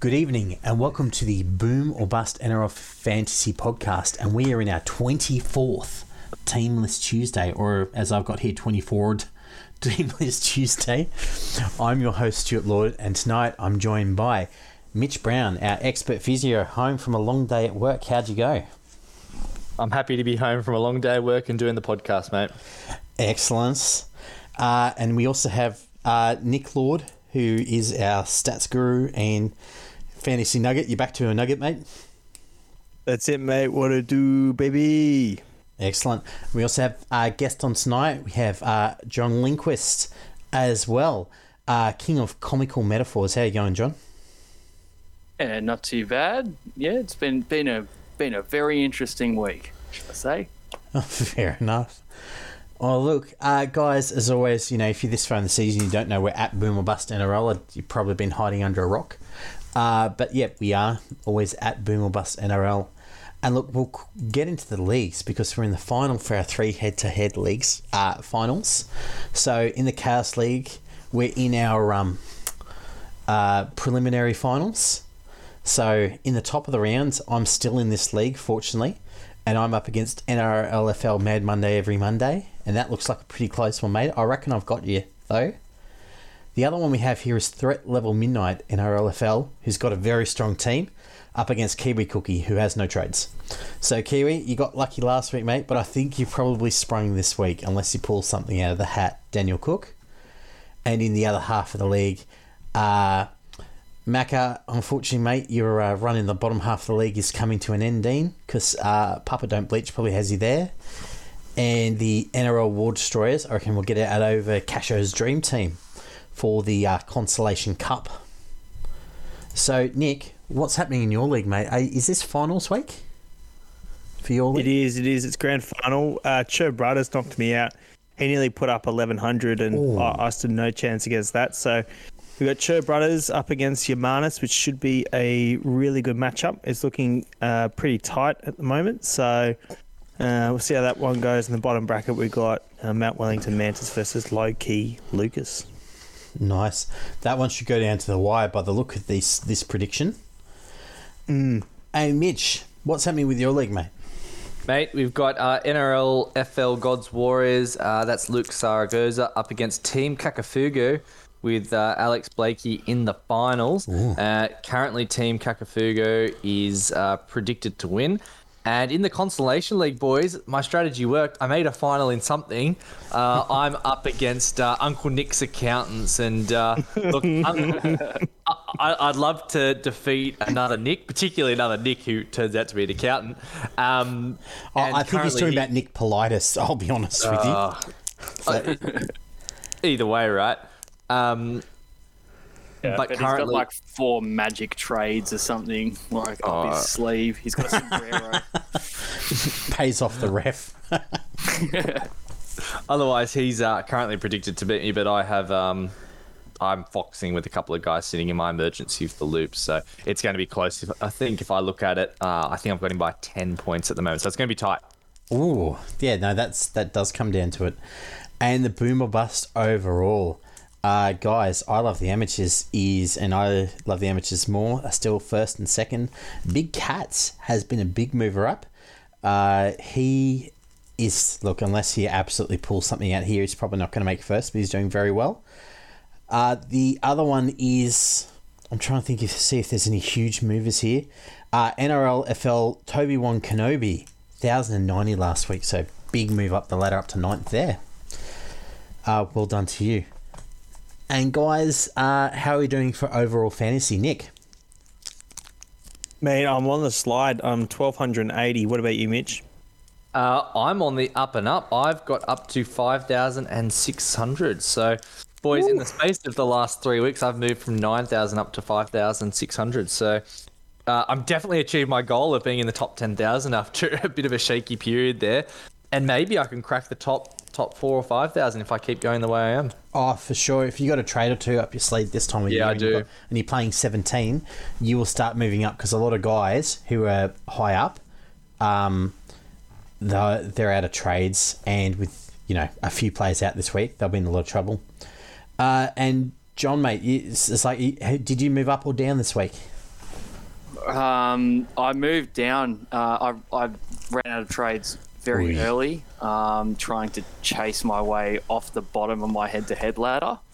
Good evening and welcome to the Boom or Bust NRL Fantasy Podcast. And we are in our 24th Teamless Tuesday, or as I've got here, 24th Teamless Tuesday. I'm your host, Stuart Lord, and tonight I'm joined by Mitch Brown, our expert physio, home from a long day at work. How'd you go? I'm happy to be home from a long day at work and doing the podcast, mate. Excellence. Uh, and we also have uh, Nick Lord, who is our stats guru and fantasy nugget. You're back to a nugget, mate. That's it, mate. What to do, baby? Excellent. We also have a guest on tonight. We have uh, John Lindquist as well, uh, king of comical metaphors. How you going, John? Yeah, not too bad. Yeah, it's been been a been a very interesting week, should I say? Fair enough. Oh, look, uh, guys, as always, you know, if you're this far in the season, you don't know we're at Boom or Bust NRL, you've probably been hiding under a rock. Uh, but yeah, we are always at Boom or Bust NRL. And look, we'll get into the leagues because we're in the final for our three head to head leagues, uh, finals. So in the Chaos League, we're in our um, uh, preliminary finals. So in the top of the rounds, I'm still in this league, fortunately, and I'm up against NRLFL Mad Monday every Monday, and that looks like a pretty close one, mate. I reckon I've got you though. The other one we have here is Threat Level Midnight in NRLFL, who's got a very strong team, up against Kiwi Cookie, who has no trades. So Kiwi, you got lucky last week, mate, but I think you probably sprung this week, unless you pull something out of the hat, Daniel Cook. And in the other half of the league, uh, Macca, unfortunately, mate, your uh, run in the bottom half of the league is coming to an end, Dean, because uh, Papa Don't Bleach probably has you there. And the NRL War Destroyers, I reckon we'll get it out over Casho's Dream Team for the uh, Consolation Cup. So, Nick, what's happening in your league, mate? Is this finals week for your league? It is. It is. It's grand final. Uh, Brothers knocked me out. He nearly put up 1100, and I, I stood no chance against that. So we've got Cho Brothers up against Yamanis, which should be a really good matchup. It's looking uh, pretty tight at the moment. So uh, we'll see how that one goes. In the bottom bracket, we've got uh, Mount Wellington Mantis versus Low Key Lucas. Nice. That one should go down to the wire by the look of this this prediction. Mm. Hey, Mitch, what's happening with your league, mate? Mate, we've got uh, NRL FL Gods Warriors. Uh, that's Luke Saragoza up against Team Kakafugo with uh, Alex Blakey in the finals. Uh, currently, Team Kakafugo is uh, predicted to win. And in the Consolation League, boys, my strategy worked. I made a final in something. Uh, I'm up against uh, Uncle Nick's accountants, and uh, look, I, I'd love to defeat another Nick, particularly another Nick who turns out to be an accountant. Um, Oh, I think he's talking about Nick Politis. I'll be honest with you. Uh, either way, right? Um, Yeah, But but, he's got currently- like four magic trades or something like up Oh. his sleeve. He's got a sombrero. Pays off the ref. otherwise, he's uh, currently predicted to beat me, but I have. Um, I'm foxing with a couple of guys sitting in my emergency for the loop, so it's going to be close. If, I think if I look at it, uh, I think I've got him by ten points at the moment, so it's going to be tight. Ooh, yeah, no, that's that does come down to it. And the boomer bust overall. Uh, guys, I love the amateurs is, and I love the amateurs more. Are still first and second. Big Cats has been a big mover up. Uh, he is look unless he absolutely pulls something out here, he's probably not going to make first, but he's doing very well. Uh, the other one is I'm trying to think if see if there's any huge movers here. Uh, NRL FL Toby Wan Kenobi, 1090 last week, so big move up the ladder up to ninth there. Uh, well done to you. And guys, uh, how are we doing for overall fantasy, Nick? Man, I'm on the slide. I'm 1280. What about you, Mitch? Uh, I'm on the up and up. I've got up to 5,600. So, boys, in the space of the last three weeks, I've moved from 9,000 up to 5,600. So, uh, I'm definitely achieved my goal of being in the top 10,000 after a bit of a shaky period there. And maybe I can crack the top top four or 5,000 if I keep going the way I am. Oh, for sure. If you got a trade or two up your sleeve this time of Yeah, year, I and, you've do. got- and you're playing 17, you will start moving up because a lot of guys who are high up, um, they're, they're out of trades, and with you know a few players out this week, they'll be in a lot of trouble. Uh, and John, mate, it's, it's like, did you move up or down this week? Um, I moved down. Uh, I, I ran out of trades very Oy. early, um, trying to chase my way off the bottom of my head-to-head ladder.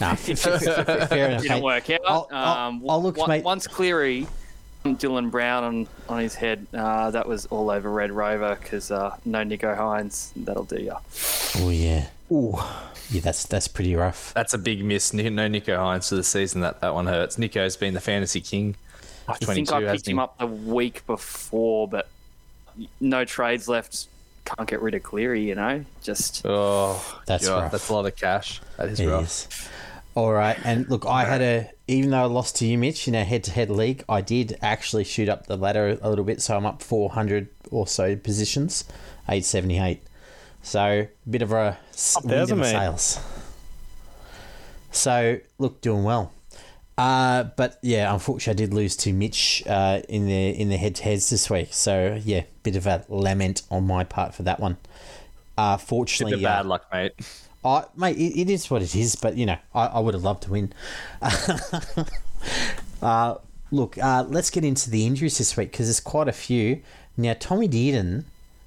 Nah, f- f- f- f- fair enough. Didn't work out. I'll- I'll- um, I'll look, on- mate. Once Cleary, Dylan Brown on, on his head, uh, that was all over Red Rover because uh, no Nicho Hynes. That'll do ya. Oh yeah. Ooh. Yeah, that's that's pretty rough. That's a big miss. No Nicho Hynes for the season. That that one hurts. Nicho's been the fantasy king. I think I picked him up the week before, but no trades left. Can't get rid of Cleary, you know. Just Oh, That's God, rough. That's a lot of cash. That is rough. Yes. All right, and look, I had a even though I lost to you, Mitch, in a head-to-head league, I did actually shoot up the ladder a little bit, so I'm up 400 or so positions, 878. So a bit of a Up there, wind in the mate. sails. So look, doing well. Uh, but yeah, unfortunately, I did lose to Mitch uh, in the in the head-to-heads this week. So yeah, bit of a lament on my part for that one. Uh, Bit fortunately, of bad uh, luck, mate. I, mate, it, it is what it is, but you know, I, I would have loved to win. uh, look, uh, let's get into the injuries this week because there's quite a few. Now, Tommy Dearden,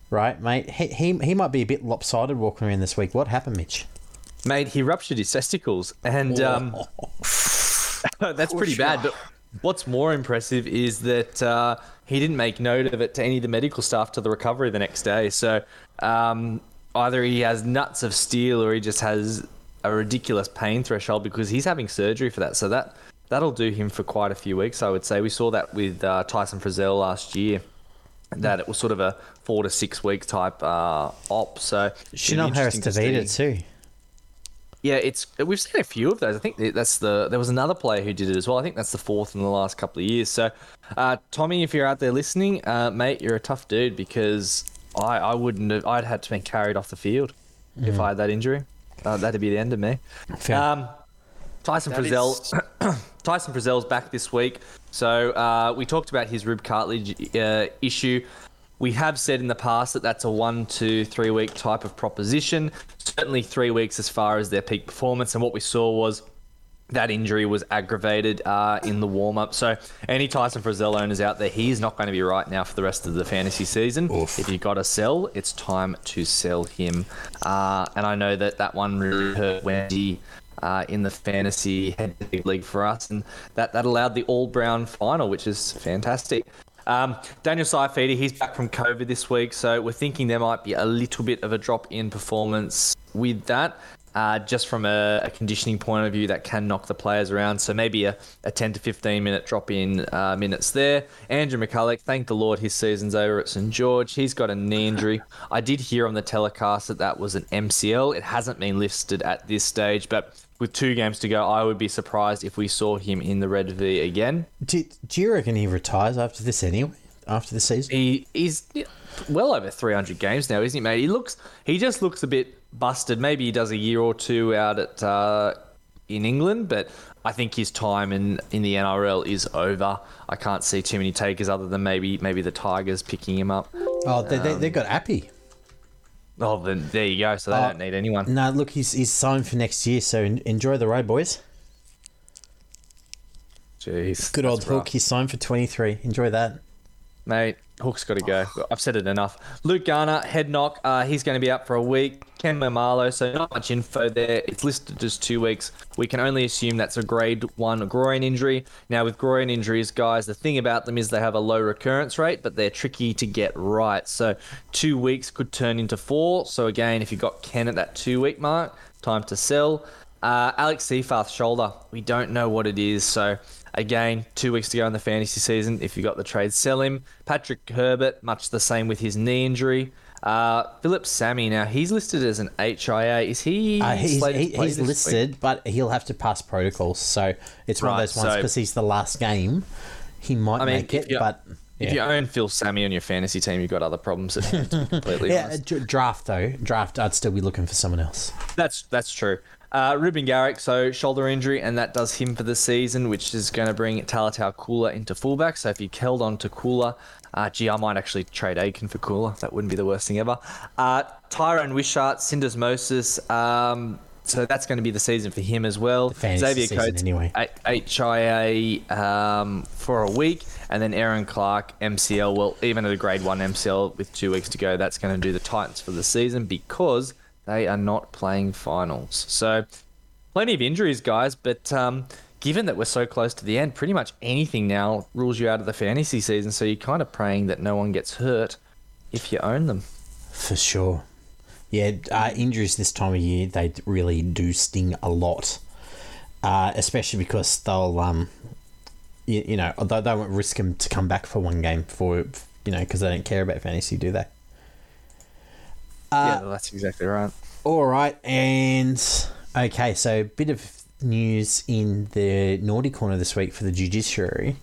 right, mate, he, he, he might be a bit lopsided walking around this week. What happened, Mitch? Mate, he ruptured his testicles, and um, that's pretty bad. But what's more impressive is that uh, he didn't make note of it to any of the medical staff to the recovery the next day. So um, either he has nuts of steel or he just has a ridiculous pain threshold because he's having surgery for that. So that that'll do him for quite a few weeks, I would say. We saw that with uh, Tyson Frizell last year. That it was sort of a four to six week type uh, op. So Chanel Harris interesting to too. Yeah, it's we've seen a few of those. I think that's the there was another player who did it as well. I think that's the fourth in the last couple of years. So, uh, Tommy, if you're out there listening, uh, mate, you're a tough dude because I, I wouldn't have I'd had to been carried off the field if I had that injury. Uh, that'd be the end of me. Fair. Um, Tyson That Frizell, Tyson Frizell's back this week. So uh, we talked about his rib cartilage uh, issue. We have said in the past that that's a one, two, three week type of proposition. Certainly three weeks as far as their peak performance. And what we saw was that injury was aggravated uh, in the warm up. So, any Tyson Frizell owners out there, he's not going to be right now for the rest of the fantasy season. If you've got to sell, it's time to sell him. Uh, and I know that that one really hurt Wendy. Uh, in the fantasy head league for us, and that, that allowed the all brown final, which is fantastic. Um, Daniel Saifiti, he's back from COVID this week, so we're thinking there might be a little bit of a drop in performance with that. Uh, just from a, a conditioning point of view, that can knock the players around. So maybe a, a 10 to 15 minute drop in uh, minutes there. Andrew McCullough, thank the Lord his season's over at St George. He's got a knee injury. I did hear on the telecast that that was an MCL. It hasn't been listed at this stage, but with two games to go, I would be surprised if we saw him in the red V again. do, do you reckon he retires after this anyway? After the season? He he's well over 300 games now, isn't he, mate? He looks he just looks a bit busted. Maybe he does a year or two out at uh, in England, but I think his time in, in the NRL is over. I can't see too many takers other than maybe maybe the Tigers picking him up. Oh, they, they, they've got Api. Oh, then there you go. So they Oh, don't need anyone. No, look, he's, he's signed for next year, so enjoy the road, boys. Jeez, Good old rough. Hook, he's signed for 23. Enjoy that. Mate, Hook's got to go. I've said it enough. Luke Garner, head knock. Uh, he's going to be out for a week. Ken Maumalo, so not much info there. It's listed as two weeks. We can only assume that's a grade one groin injury. Now, with groin injuries, guys, the thing about them is they have a low recurrence rate, but they're tricky to get right. So, two weeks could turn into four. So, again, if you got Ken at that two week mark, time to sell. Uh, Alex Seyfarth shoulder. We don't know what it is. So, again, two weeks to go in the fantasy season. If you got the trade, sell him. Patrick Herbert, much the same with his knee injury. Uh, Phillip Sami. Now he's listed as an HIA. Is he? Uh, he's he, he's this week? listed, but he'll have to pass protocols. So it's one of those ones so- because he's the last game. He might I mean, make it, but If you own Phil Sami on your fantasy team, you've got other problems at hand. To completely yeah, honest. draft though, draft. I'd still be looking for someone else. That's that's true. Uh, Reuben Garrick, so shoulder injury, and that does him for the season, which is going to bring Tolutau Koula into fullback. So if you held on to Koula, uh, gee, I might actually trade Aiken for Koula. That wouldn't be the worst thing ever. Uh, Tyran Wishart, Syndesmosis. Um, so that's going to be the season for him as well. Xavier Coates, anyway. HIA um, for a week, and then Erin Clark, MCL. Well, even at a grade one MCL with two weeks to go, that's going to do the Titans for the season because they are not playing finals. So, plenty of injuries, guys, but. Um, given that we're so close to the end, pretty much anything now rules you out of the fantasy season. So you're kind of praying that no one gets hurt if you own them. For sure. Yeah, uh, injuries this time of year, they really do sting a lot. Uh, especially because they'll, um, you, you know, they, they won't risk them to come back for one game for, you know, because they don't care about fantasy, do they? Uh, yeah, that's exactly right. All right, and okay, so a bit of news in the naughty corner this week for the judiciary.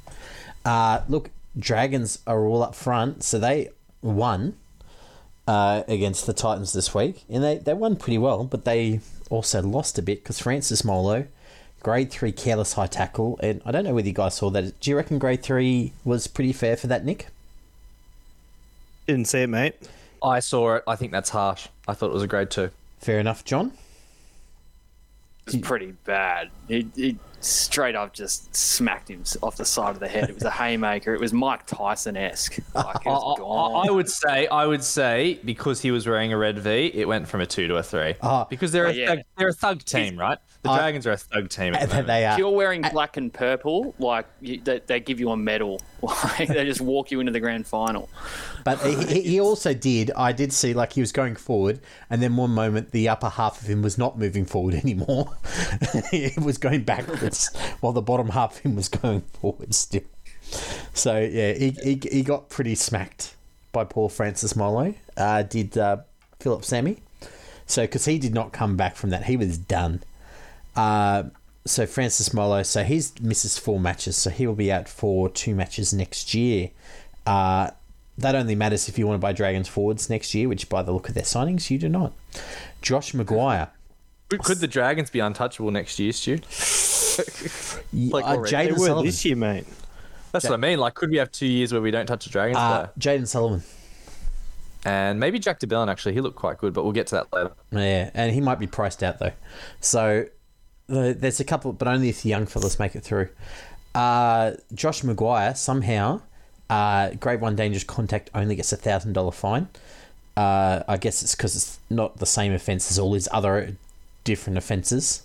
Uh, look, Dragons are all up front, so they won uh, against the Titans this week, and they, they won pretty well, but they also lost a bit because Francis Molo, grade three careless high tackle, and I don't know whether you guys saw that. Do you reckon grade three was pretty fair for that, Nick? Didn't see it, mate. I saw it. I think that's harsh. I thought it was a grade two. Fair enough, John was pretty bad. He, he straight up just smacked him off the side of the head. It was a haymaker. It was Mike Tyson esque. Like, I, I, would say, I would say, because he was wearing a red V, it went from a two to a three. Oh, because they're a yeah. thug, they're a thug team, right? The Dragons are a thug team. The they are. If you're wearing black and purple, like you, they, they, give you a medal. Like they just walk you into the grand final. But he, he, also did. I did see like he was going forward, and then one moment the upper half of him was not moving forward anymore. it was going backwards, while the bottom half of him was going forward still. So yeah, he he, he got pretty smacked by Paul Francis Molo. Uh, did uh, Phillip Sami. So because he did not come back from that, he was done. Uh, so Francis Molo, so he's misses four matches, so he will be out for two matches next year. Uh, that only matters if you want to buy Dragons forwards next year, which by the look of their signings, you do not. Josh McGuire. Could the Dragons be untouchable next year, Stu? like uh, Jayden Sullivan this year, mate. That's what I mean. Like, could we have two years where we don't touch a Dragons uh, player? Jayden Sullivan. And maybe Jack de Belin, actually. He looked quite good, but we'll get to that later. Yeah, and he might be priced out, though. So there's a couple, but only if the young fellas make it through. Uh, Josh McGuire somehow, uh, grade one dangerous contact only gets a thousand dollar fine. Uh, I guess it's because it's not the same offence as all his other different offences.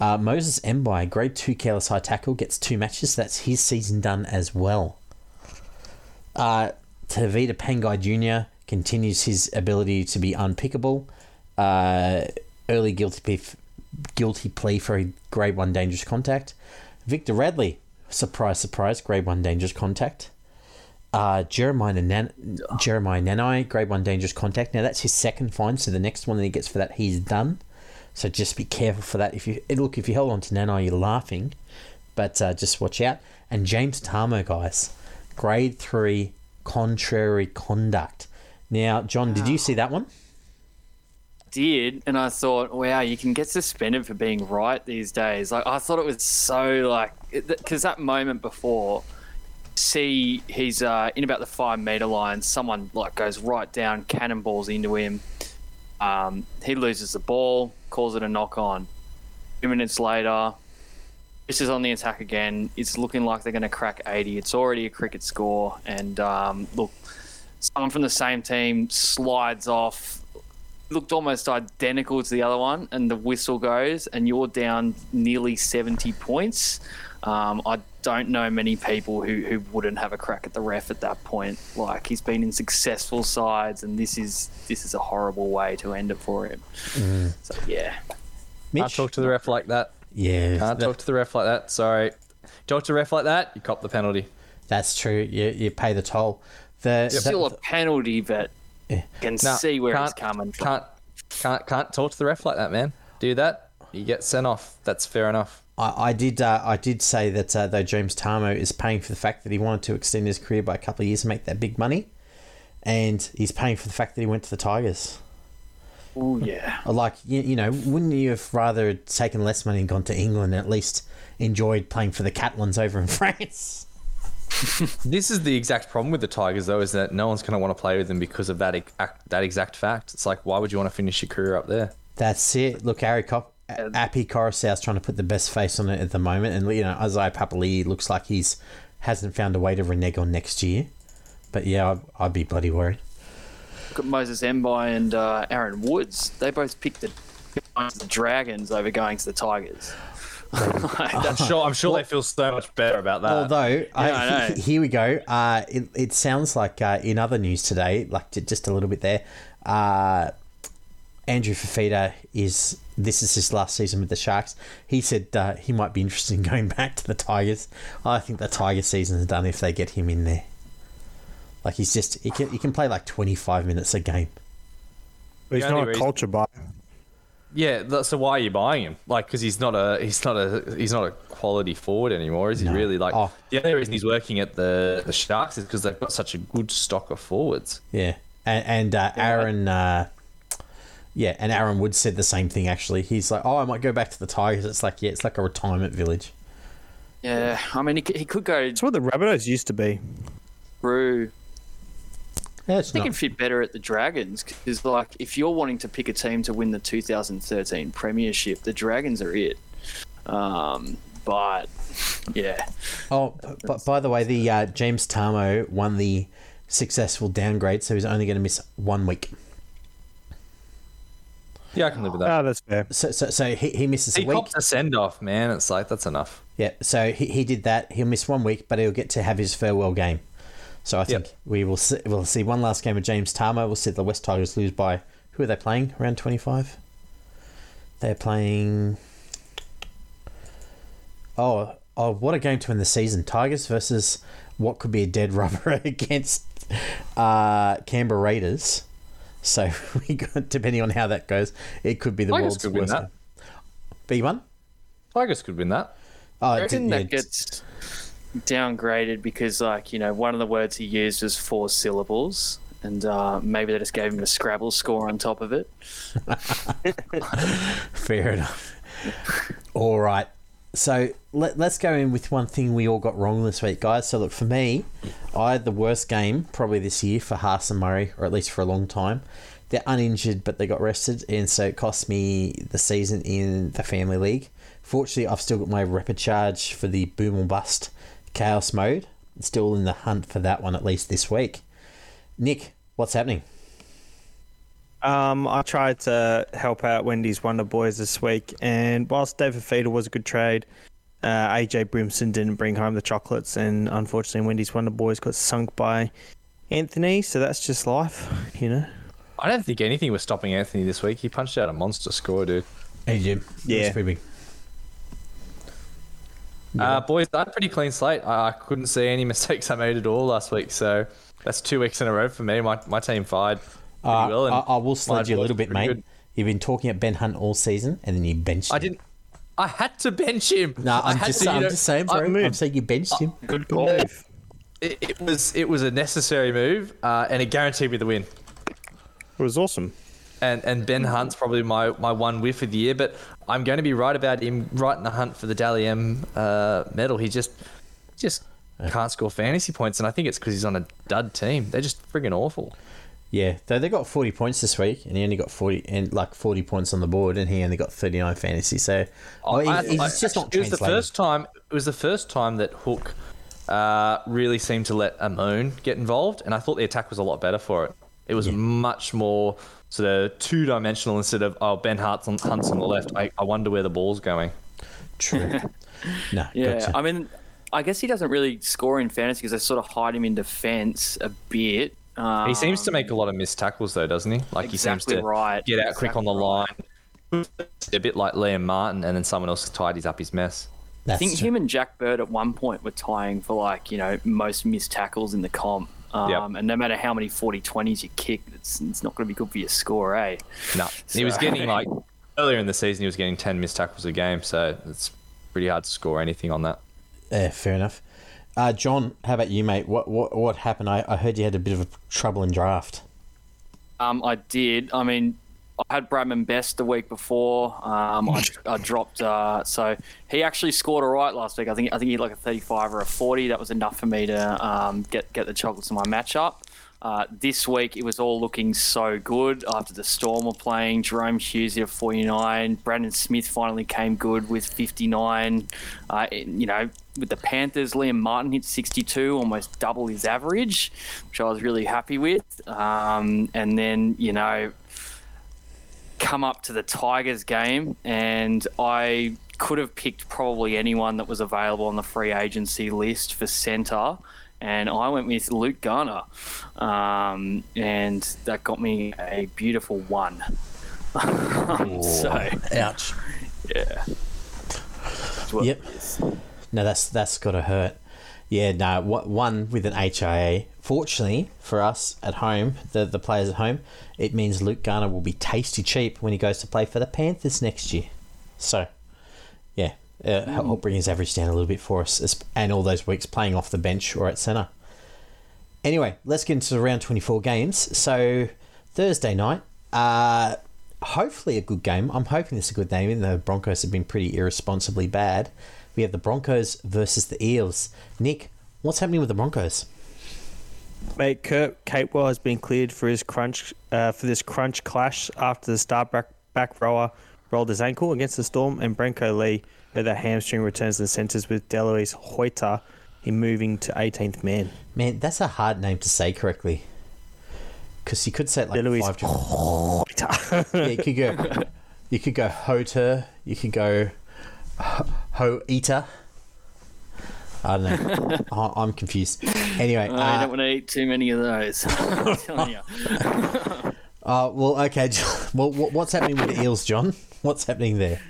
Uh, Moses Mbye, grade two careless high tackle, gets two matches. That's his season done as well. Uh, Tevita Pangai Jr. continues his ability to be unpickable. Uh, early guilty guilty plea for a grade one dangerous contact. Victor Radley, surprise, surprise, grade one dangerous contact. Uh, Jeremiah Nan- Jeremiah Nanai, grade one dangerous contact. Now that's his second fine, so the next one that he gets for that, he's done. So just be careful for that. If you look, if you hold on to Nanai, you're laughing, but uh, just watch out. And James Tamou, guys, grade three contrary conduct. Now, John, did you see that one? Did, and I thought, wow, you can get suspended for being right these days. Like I thought it was so like because that moment before, see he's uh, in about the five meter line. Someone like goes right down, cannonballs into him. Um, he loses the ball, calls it a knock on. Two minutes later, this is on the attack again. It's looking like they're going to crack 80. It's already a cricket score, and um, look, someone from the same team slides off looked almost identical to the other one, and the whistle goes, and you're down nearly 70 points. Um, I don't know many people who, who wouldn't have a crack at the ref at that point. Like he's been in successful sides, and this is this is a horrible way to end it for him. Mm. So yeah, Mitch? can't talk to the ref like that. Yeah, can't talk to the ref like that. Sorry, talk to the ref like that, you cop the penalty. That's true. You you pay the toll. The, still a penalty, but yeah. Can no, see where it's coming from. Can't, can't, can't talk to the ref like that, man. Do that, you get sent off. That's fair enough. I, I did. Uh, I did say that uh, though James Tamou is paying for the fact that he wanted to extend his career by a couple of years and make that big money, and he's paying for the fact that he went to the Tigers. Oh yeah. Like you, you know, wouldn't you have rather taken less money and gone to England and at least enjoyed playing for the Catalans over in France? this is the exact problem with the Tigers, though, is that no one's going to want to play with them because of that that exact fact. It's like, why would you want to finish your career up there? That's it. Look, Harry Cop- Api Koroisau's trying to put the best face on it at the moment, and you know Isaiah Papali'i looks like he's hasn't found a way to renege on next year. But yeah, I'd, I'd be bloody worried. Look at Moses Mbye and uh, Aaron Woods. They both picked the, the Dragons over going to the Tigers. I'm sure. I'm sure they feel so much better about that. Although, I, I know. here we go. Uh, it, it sounds like uh, in other news today, like j- just a little bit there, uh, Andrew Fifita is this is his last season with the Sharks. He said uh, he might be interested in going back to the Tigers. I think the Tiger season is done if they get him in there. Like he's just he can he can play like twenty five minutes a game. But he's not a reason- culture buy. Yeah. So why are you buying him? Like, because he's not a he's not a he's not a quality forward anymore, is he? No. Really? Like, Oh. the only reason he's working at the the Sharks is because they've got such a good stock of forwards. Yeah, and and uh, Aaron, uh, yeah, and Aaron Wood said the same thing. Actually, he's like, "Oh, I might go back to the Tigers." It's like, yeah, it's like a retirement village. Yeah, I mean, he, could- he could go It's what the Rabbitohs used to be. through. Yeah, it's I think not. he'd fit better at the Dragons because, like, if you're wanting to pick a team to win the 2013 Premiership, the Dragons are it. Um, but yeah, Oh, but by the way, the uh, James Tamou won the successful downgrade, so he's only going to miss one week. Yeah, I can live with that. Ah, that's fair. So, so, so he, he misses he a week. copped a send off, man. It's like that's enough. Yeah, so he, he did that. He'll miss one week, but he'll get to have his farewell game. So I think Yep. we will see, we'll see one last game of James Tamou. We'll see the West Tigers lose by who are they playing? Around twenty five. They're playing. Oh, oh! What a game to end the season! Tigers versus what could be a dead rubber against uh, Canberra Raiders. So we got depending on how that goes, it could be the Tigers world's could win worst. that. B one. Tigers could win that. Oh, I it reckon yeah, that gets downgraded because, like, you know, one of the words he used was four syllables. And uh, maybe they just gave him a Scrabble score on top of it. Fair enough. all right. So let, let's go in with one thing we all got wrong this week, guys. So look, for me, I had the worst game probably this year for Haas and Murray, or at least for a long time. They're uninjured, but they got rested, and so it cost me the season in the family league. Fortunately, I've still got my rapid charge for the boom or bust chaos mode. Still in the hunt for that one at least this week. Nick, what's happening? Um, I tried to help out Wendy's Wonder Boys this week, and whilst David Feeder was a good trade, uh, AJ Brimson didn't bring home the chocolates, and unfortunately, Wendy's Wonder Boys got sunk by Anthony. So that's just life, you know. I don't think anything was stopping Anthony this week. He punched out a monster score, dude. Hey, Jim. Yeah. It's pretty big. Uh, boys, I had a pretty clean slate. I, I couldn't see any mistakes I made at all last week. So that's two weeks in a row for me. My, my team fired pretty Uh, well. and I, I will slide you a little bit, mate. good. You've been talking at Ben Hunt all season, and then you benched him. I didn't. I had to bench him. No, I I'm just, to, you I'm know, just saying, I- bro. I'm saying you benched him. Good call. move. it, it was it was a necessary move, uh, and it guaranteed me the win. It was awesome. And and Ben Hunt's probably my, my one whiff of the year, but I'm going to be right about him right in the hunt for the Dally M uh, medal. He just just can't score fantasy points, and I think it's because he's on a dud team. They're just friggin' awful. Yeah, though they got 40 points this week, and he only got 40 and like 40 points on the board, and he only got 39 fantasy. So, oh, he- I- he's I- just not It was the first time. It was the first time that Hook uh, really seemed to let Amone get involved, and I thought the attack was a lot better for it. It was much more sort of two dimensional instead of oh Ben Hart's on, Hunt's on the left. I, I wonder where the ball's going. True. no, Yeah, gotcha. I mean, I guess he doesn't really score in fantasy because they sort of hide him in defence a bit. Um, He seems to make a lot of missed tackles though, doesn't he? Like he seems to right, get out quick on the exactly line. A bit like Liam Martin, and then someone else tidies up his mess. I think true. him and Jack Bird at one point were tying for like you know most missed tackles in the comp. Um, Yep. And no matter how many 40-20s you kick, it's, it's not going to be good for your score, eh? No, he was getting like earlier in the season. He was getting ten missed tackles a game, so it's pretty hard to score anything on that. Yeah, fair enough. Uh, John, how about you, mate? What what what happened? I, I heard you had a bit of a trouble in draft. Um, I did. I mean, I had Bradman Best the week before. Um, I, I dropped. Uh, so he actually scored all right last week. I think. I think he had like a 35 or a 40. That was enough for me to um, get get the chocolates in my matchup. Uh, this week it was all looking so good after the Storm were playing. Jahrome Hughes at 49. Brandon Smith finally came good with 59. Uh, you know, with the Panthers, Liam Martin hit 62, almost double his average, which I was really happy with. Um, and then, you know, come up to the Tigers game, and I could have picked probably anyone that was available on the free agency list for centre and I went with Luke Garner, um, and that got me a beautiful one. so, Ouch. yeah. Yep. No, that's that's got to hurt. Yeah, no, one with an HIA. Fortunately for us at home, the the players at home, it means Luke Garner will be tasty cheap when he goes to play for the Panthers next year. So, yeah, uh, help bring his average down a little bit for us, and all those weeks playing off the bench or at centre. Anyway, let's get into the round 24 games. So, Thursday night, uh, hopefully a good game. I'm hoping this is a good game, even though the Broncos have been pretty irresponsibly bad. We have the Broncos versus the Eels. Nick, what's happening with the Broncos? Mate, Kurt Capewell has been cleared for his crunch uh, for this crunch clash after the star back, back rower rolled his ankle against the Storm, and Branko Lee, where the hamstring returns and centres with Delouise Hoeter, him moving to 18th man. Man, that's a hard name to say correctly. Because you could say it like Delouise five different. Yeah, you could go. You could go Hota. You could go Ho Eater. I don't know. I- I'm confused. Anyway, I uh, don't want to eat too many of those. I'm telling you. uh, well, okay. Well, what's happening with the Eels, John? What's happening there?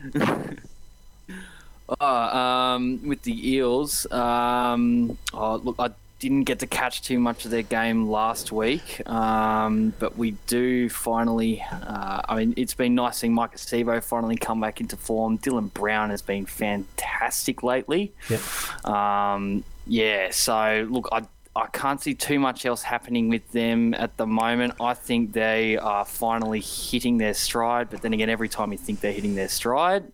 Oh, um, with the Eels, um, oh, look, I didn't get to catch too much of their game last week, um, but we do finally. Uh, I mean, it's been nice seeing Maika Sivo finally come back into form. Dylan Brown has been fantastic lately. Yep. Um, yeah, so look, I I can't see too much else happening with them at the moment. I think they are finally hitting their stride, but then again, every time you think they're hitting their stride,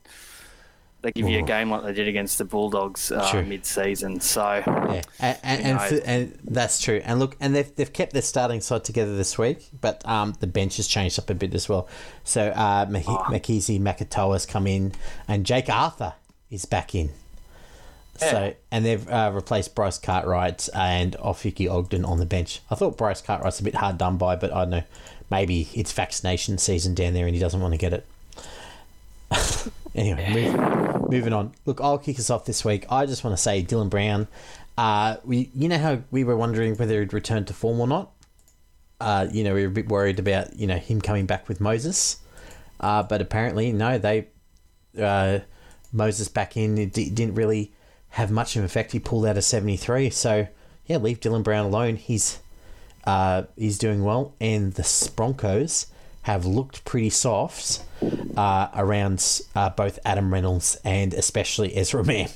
they give you a game like they did against the Bulldogs uh, Sure. mid-season. So Yeah, and and, and, and that's true. And look, and they've, they've kept their starting side together this week, but um, the bench has changed up a bit as well. So uh, Mahi- Makisi Makatoa's come in, and Jake Arthur is back in. Yeah. So and they've uh, replaced Bryce Cartwright and Ofahiki Ogden on the bench. I thought Bryce Cartwright's a bit hard done by, but I don't know. Maybe it's vaccination season down there and he doesn't want to get it. anyway, move, moving on. Look, I'll kick us off this week. I just want to say Dylan Brown. Uh, we, you know how we were wondering whether he'd return to form or not. Uh, you know, we were a bit worried about you know him coming back with Moses, uh, but apparently no. They uh, Moses back in. It d- didn't really have much of an effect. He pulled out a seventy three. So yeah, leave Dylan Brown alone. He's uh, he's doing well, and the Broncos have looked pretty soft uh, around uh, both Adam Reynolds and especially Ezra Mam.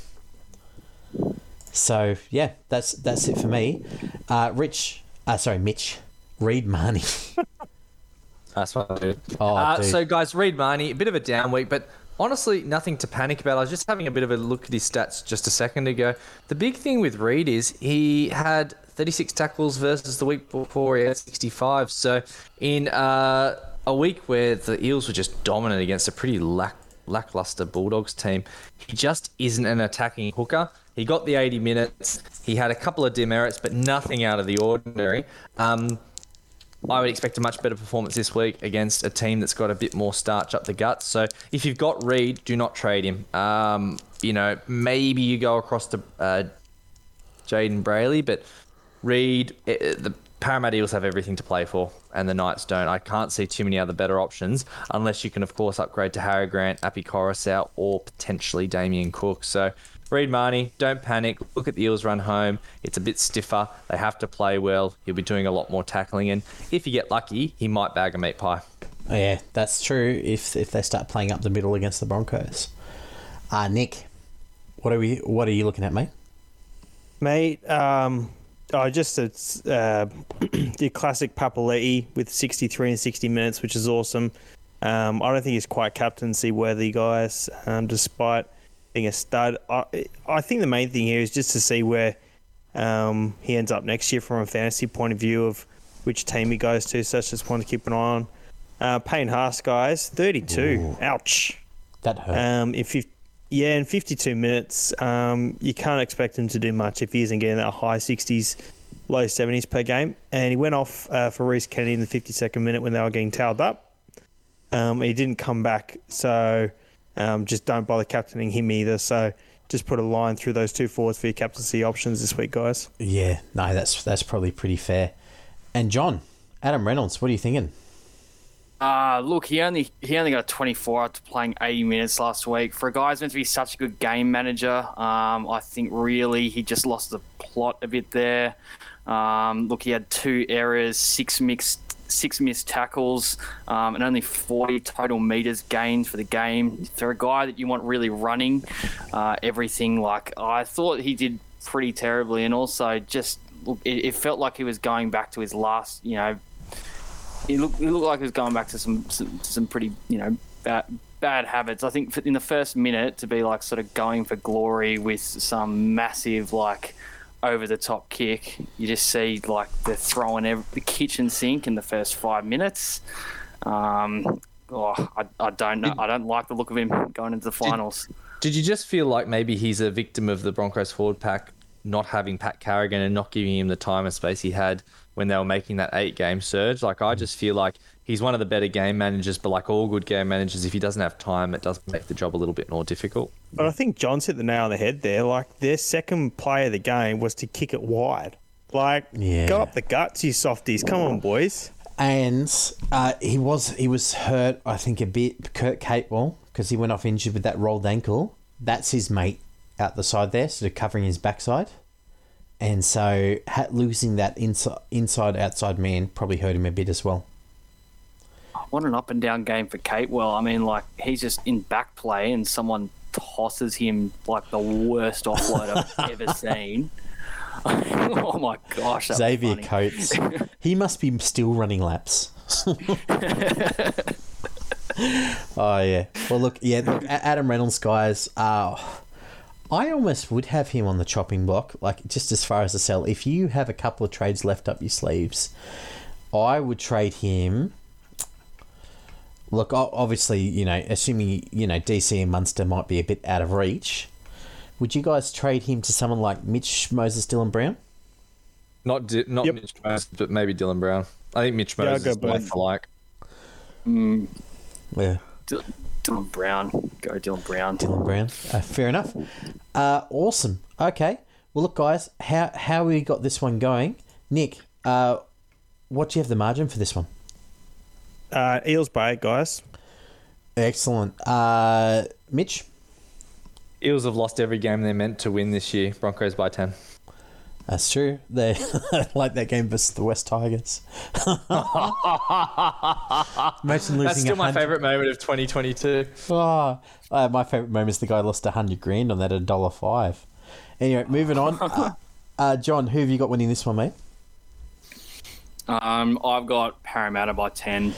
So yeah, that's that's it for me. Uh, Rich, uh, sorry, Mitch, Reed Mahoney. That's what I do. Oh, uh, so, guys, Reed Mahoney, a bit of a down week, but honestly, nothing to panic about. I was just having a bit of a look at his stats just a second ago. The big thing with Reed is he had 36 tackles versus the week before he had 65. So, in uh, a week where the Eels were just dominant against a pretty lack lackluster Bulldogs team, he just isn't an attacking hooker. He got the 80 minutes. He had a couple of demerits, but nothing out of the ordinary. Um, I would expect a much better performance this week against a team that's got a bit more starch up the guts. So if you've got Reed, do not trade him. Um, you know, maybe you go across to uh, Jayden Brailey, but Reed, eh, eh, the Parramatta Eagles have everything to play for, and the Knights don't. I can't see too many other better options, unless you can, of course, upgrade to Harry Grant, Api Koroisau, or potentially Damien Cook. So Reed Mahoney, don't panic. Look at the Eels run home. It's a bit stiffer. They have to play well. He'll be doing a lot more tackling, and if you get lucky, he might bag a meat pie. Oh, yeah, that's true. If if they start playing up the middle against the Broncos, uh, Nick, what are we? What are you looking at, mate? Mate, um, oh, just it's uh, the classic Papaletti with 63 and 60 minutes, which is awesome. Um, I don't think he's quite captaincy worthy, guys, um, despite being a stud. I, I think the main thing here is just to see where um, he ends up next year from a fantasy point of view of which team he goes to, so just one to keep an eye on. Uh, Payne Haas, guys, 32. Ouch. That hurt. Um, if you, yeah, in 52 minutes, um, you can't expect him to do much if he isn't getting that high 60s, low 70s per game. And he went off uh, for Reese Kennedy in the 52nd minute when they were getting tailed up. Um, he didn't come back, so um, just don't bother captaining him either. So just put a line through those two forwards for your captaincy options this week, guys. yeah, no, that's that's probably pretty fair. And John, Adam Reynolds, what are you thinking? Uh, look, he only he only got a 24 after playing 80 minutes last week. For a guy who's meant to be such a good game manager, um, I think really he just lost the plot a bit there. Um, look, he had two errors, six mixed six missed tackles, um, and only 40 total meters gained for the game. For a guy that you want really running uh, everything, like I thought he did pretty terribly, and also just look, it, it felt like he was going back to his last, you know, he looked, he looked like he was going back to some some, some pretty you know bad, bad habits. I think in the first minute to be like sort of going for glory with some massive like over the top kick, you just see like they're throwing ev the kitchen sink in the first five minutes. Um, oh, I, I don't know. I don't like the look of him going into the finals. Did you just feel like maybe he's a victim of the Broncos forward pack not having Pat Carrigan and not giving him the time and space he had when they were making that eight game surge? Like, I just feel like he's one of the better game managers, but like all good game managers, if he doesn't have time, it does make the job a little bit more difficult. But I think John's hit the nail on the head there. Like their second play of the game was to kick it wide. Like Yeah. go up the guts, you softies. Come on, boys. And uh, he was he was hurt, I think, a bit. Kurt Capewell because he went off injured with that rolled ankle. That's his mate out the side there, sort of covering his backside. And so losing that inside inside outside man probably hurt him a bit as well. What an up and down game for Kate. Well, I mean, like he's just in back play and someone tosses him like the worst offload I've ever seen. oh my gosh, Xavier. Coates, he must be still running laps. oh yeah. Well, look, yeah, look, Adam Reynolds, guys. Uh, I almost would have him on the chopping block, like just as far as the sell. If you have a couple of trades left up your sleeves, I would trade him. Look, obviously, you know, assuming you know DC and Munster might be a bit out of reach, would you guys trade him to someone like Mitch Moses, Dylan Brown? Not Di- not Yep. Mitch Moses, but maybe Dylan Brown. I think Mitch Moses go is like both. for like. Mm. Yeah. Dylan, Dylan Brown, go Dylan Brown. Dylan Brown. Uh, fair enough. Uh, awesome. Okay. Well, look, guys, how how we got this one going? Nick, uh, what do you have the margin for this one? Uh, Eels by eight, guys. Excellent. Uh, Mitch, Eels have lost every game they're meant to win this year. Broncos by ten. That's true. They like that game versus the West Tigers. Imagine losing. That's still my favourite moment of 2022. Oh, uh, my favorite moment is the guy lost a hundred grand on that at dollar five. Anyway, moving on. Uh, uh, John, who have you got winning this one, mate? Um, I've got Parramatta by ten.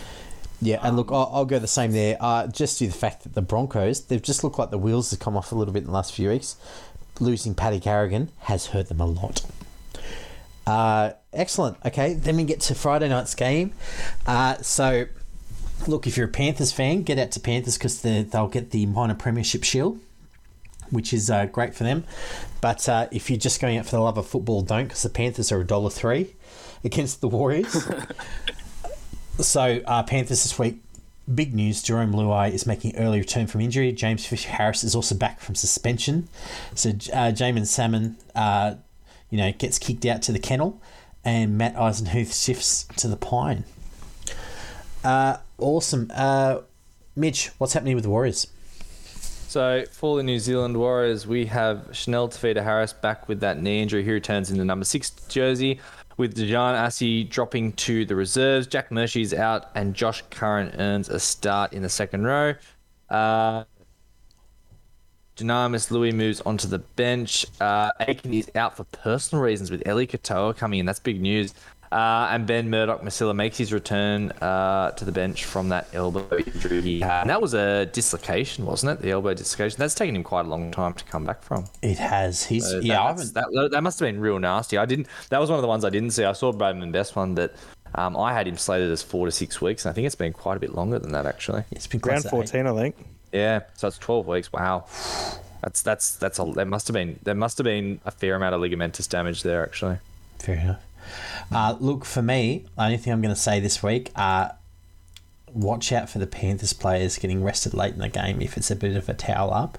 Yeah, and look, I'll, I'll go the same there. Uh, just due to the fact that the Broncos, they've just looked like the wheels have come off a little bit in the last few weeks. Losing Paddy Carrigan has hurt them a lot. Uh, excellent. Okay, then we get to Friday night's game. Uh, so, look, if you're a Panthers fan, get out to Panthers because they'll get the minor premiership shield, which is uh, great for them. But uh, if you're just going out for the love of football, don't because the Panthers are a dollar three against the Warriors. So, uh, Panthers this week, big news. Jarome Luai is making early return from injury. James Fisher Harris is also back from suspension. So, uh, Jaeman Salmon, uh, you know, gets kicked out to the kennel, and Matt Eisenhuth shifts to the pine. Uh, awesome. Uh, Mitch, what's happening with the Warriors? So for the New Zealand Warriors, we have Chanel Tafita Harris back with that knee injury. He returns in the number six jersey, with Dejan Assi dropping to the reserves. Jack Murphy's out, and Josh Curran earns a start in the second row. Uh, Dynamis Louis moves onto the bench. Uh, Aiken is out for personal reasons with Eli Katoa coming in. That's big news. Uh, and Ben Murdoch Masila makes his return uh, to the bench from that elbow injury he had. And that was a dislocation, wasn't it? The elbow dislocation. That's taken him quite a long time to come back from. It has. He's So yeah. I haven't, that, that must have been real nasty. I didn't. That was one of the ones I didn't see. I saw Bradman Best one, that Um, I had him slated as four to six weeks, and I think it's been quite a bit longer than that actually. It's been Round close to eight. 14, I think. Yeah, so it's twelve weeks. Wow, that's that's that's a. There must have been there must have been a fair amount of ligamentous damage there actually. Fair enough. Uh, look, for me, the only thing I'm going to say this week, uh, watch out for the Panthers players getting rested late in the game if it's a bit of a towel up.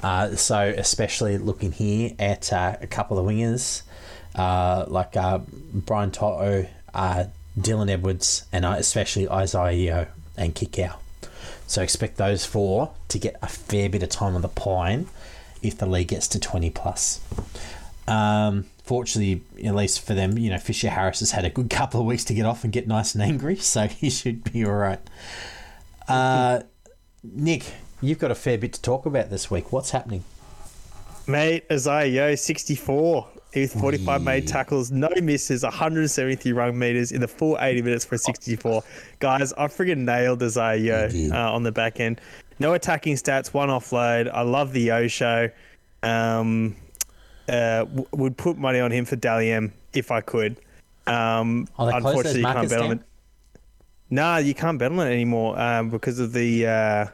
Uh, so, especially looking here at uh, a couple of wingers uh, like uh, Brian To'o, uh, Dylan Edwards, and especially Isaiah Yeo and Kikau. So, expect those four to get a fair bit of time on the pine if the league gets to 20 plus. Um, fortunately, at least for them, you know, Fisher Harris has had a good couple of weeks to get off and get nice and angry, so he should be all right. Uh, Nick, you've got a fair bit to talk about this week. What's happening? Mate, Isaiah Yeo, 64 with 45 made tackles, no misses, 173 run meters in the full 80 minutes for a 64. Guys, I friggin' nailed Isaiah Yeo uh, on the back end. No attacking stats, one offload. I love the Yeo show. Um, uh, w- would put money on him for Dally if I could. Um, Oh, they closed those unfortunately, you can't bet on it. Nah, you can't bet on it anymore um, because of the. Uh,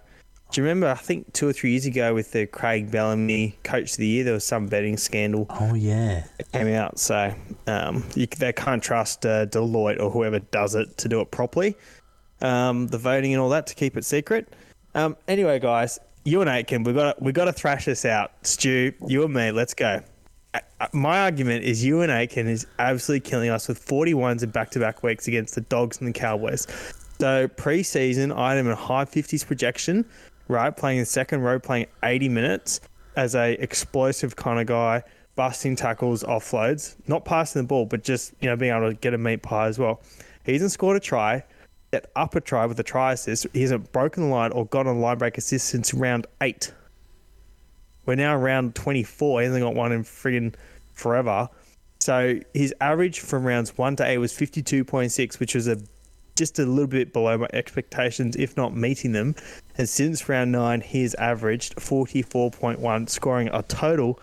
do you remember? I think two or three years ago with the Craig Bellamy Coach of the Year, there was some betting scandal Oh, yeah. that came out. So um, you, they can't trust uh, Deloitte or whoever does it to do it properly. Um, the voting and all that to keep it secret. Um, anyway, guys, Euan Aitken, we got we got to thrash this out. Stu, you and me, let's go. Uh, My argument is Euan Aitken is absolutely killing us with 41s in back-to-back weeks against the Dogs and the Cowboys. So pre-season, I had him in high 50s projection, right? Playing in the second row, playing 80 minutes as a explosive kind of guy, busting tackles, offloads, not passing the ball, but just you know being able to get a meat pie as well. He hasn't scored a try. That upper try with the try assist, he hasn't broken the line or got a line break assist since round eight. We're now around 24. He hasn't got one in friggin' forever. So his average from rounds one to eight was 52.6, which was a just a little bit below my expectations, if not meeting them. And since round nine, he's averaged 44.1, scoring a total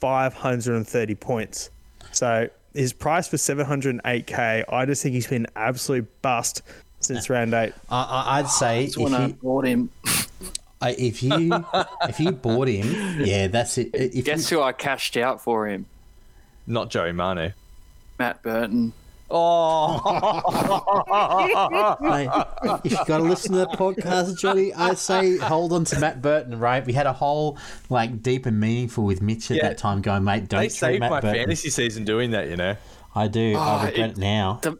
530 points. So his price was 708k. I just think he's been an absolute bust since round eight. I, I, I'd say if That's when I you, bought him. I- if you if you bought him, yeah, that's it. If Guess you, who I cashed out for him? Not Joey Manu. Matt Burton. Oh, Mate, if you've got to listen to the podcast, Johnny, I say hold on to Matt Burton. Right, we had a whole like deep and meaningful with Mitch at Yeah. that time. Going, mate, don't they trade saved Matt my Burton. fantasy season doing that, you know. I do. I Oh, regret it- it now. The,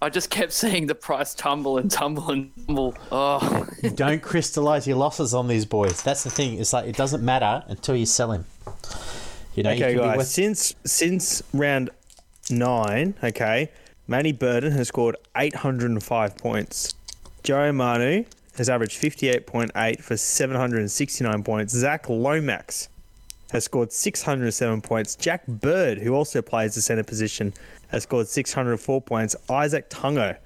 I just kept seeing the price tumble and tumble and tumble. Oh, don't crystallize your losses on these boys. That's the thing. It's like it doesn't matter until you sell him. You know, Okay, can guys. worth- Since since round nine, okay, Manny Burton has scored 805 points. Joe Manu has averaged 58.8 for 769 points. Zach Lomax has scored 607 points. Jack Bird, who also plays the centre position, has scored 604 points. Izack Tago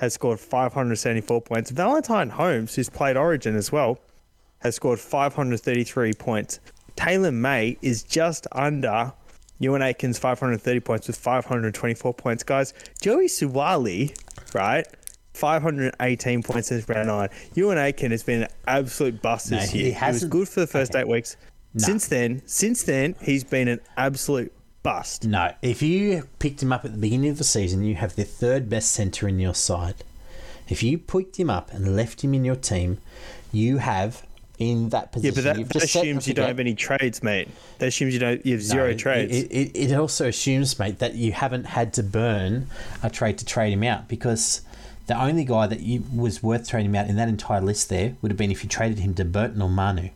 has scored 574 points. Valentine Holmes, who's played Origin as well, has scored 533 points. Taylor May is just under Euan Aitken's 530 points with 524 points. Guys, Joey Suwali, right? 518 points since round nine. Euan Aitken has been an absolute bust this he year. He, was hasn't- good for the first Okay. eight weeks. No. Since then, since then, he's been an absolute bust. No, if you picked him up at the beginning of the season, you have the third best centre in your side. If you picked him up and left him in your team, you have in that position. Yeah, but that, that assumes you don't have any trades, mate. That assumes you don't. You have No, zero it- trades. It, it, it also assumes, mate, that you haven't had to burn a trade to trade him out because the only guy that you, was worth trading him out in that entire list there would have been if you traded him to Burton or Manu.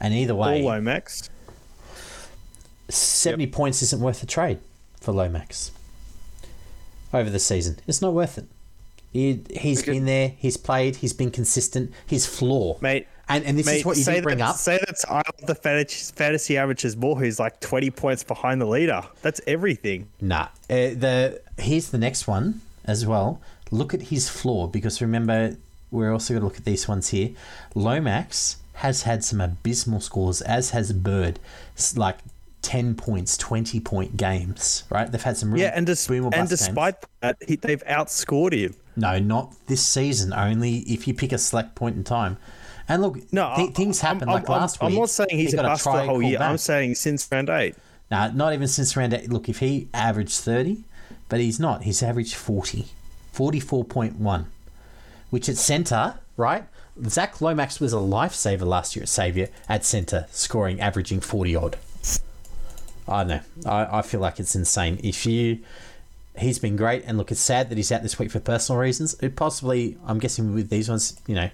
And either All way, Lomax. 70 points isn't worth a trade for Lomax over the season. It's not worth it. He, he's Okay. been there, he's played, he's been consistent. His floor. Mate, and, and this Mate, is what you say didn't bring that, up. Say that's I love the fantasy, fantasy averages more. Who's like twenty points behind the leader. That's everything. Nah. Uh, the here's the next one as well. Look at his floor because remember we're also going to look at these ones here. Lomax has had some abysmal scores, as has Bird. S- Like 10 points, 20 point games, right? They've had some really Yeah, and, dis- and bust games. despite that, he, they've outscored him. No, not this season. Only if you pick a select point in time. And look, No, th- things I'm- happen. I'm, like I'm- last I'm week, not saying he's he a bust the whole year. I'm saying since round eight. Nah, not even since round eight. Look, if he averaged 30, but he's not. He's averaged 40. 44.1. Which at centre, right? Zach Lomax was a lifesaver last year at Saviour at centre, scoring, averaging 40 odd. I don't know. I, I feel like it's insane. If you. He's been great, and look, it's sad that he's out this week for personal reasons. It possibly, I'm guessing with these ones, you know,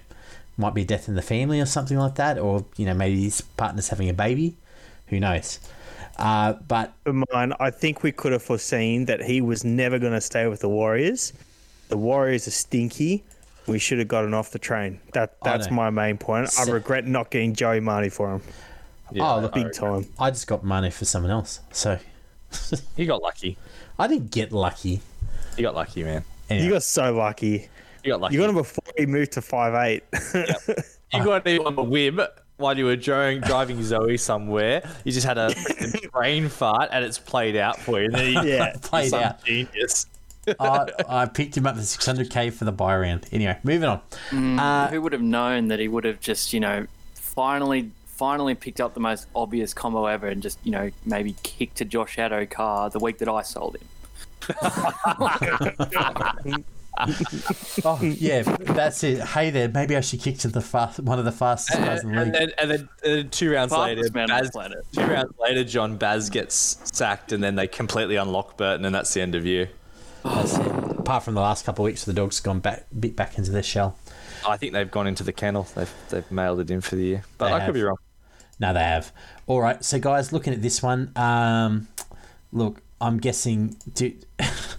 might be death in the family or something like that, or, you know, maybe his partner's having a baby. Who knows? Uh, but mine, I think we could have foreseen that he was never going to stay with the Warriors. The Warriors are stinky. We should have gotten off the train. That that's my main point. I regret not getting Joey Marty for him. Yeah, oh, look, Big time. I just got money for someone else, so he got lucky. I didn't get lucky. He got lucky, man. Anyway, You got so lucky. He got lucky. You got him before he moved to five eight. You got him on the whim while you were driving, driving Zoe somewhere. You just had a brain fart and it's played out for you. And then you Yeah, played out. genius. I, I picked him up for 600k for the buy round. Anyway, moving on. Uh, Who would have known that he would have just, you know, finally finally picked up the most obvious combo ever and just, you know, maybe kicked a Josh Addo-Carr the week that I sold him. Oh yeah, that's it. Hey there, maybe I should kick to the fast, one of the fastest guys in the And, league. then, and then and then two rounds later, Fastest man on the Baz, planet. two rounds later, John Baz gets sacked, and then they completely unlock Burton, and that's the end of you. That's it. Apart from the last couple of weeks, the dog's gone back, bit back into their shell. I think they've gone into the kennel. They've they've mailed it in for the year, but They I have. could be wrong. No, they have. All right, so guys, looking at this one, um, look, I'm guessing do,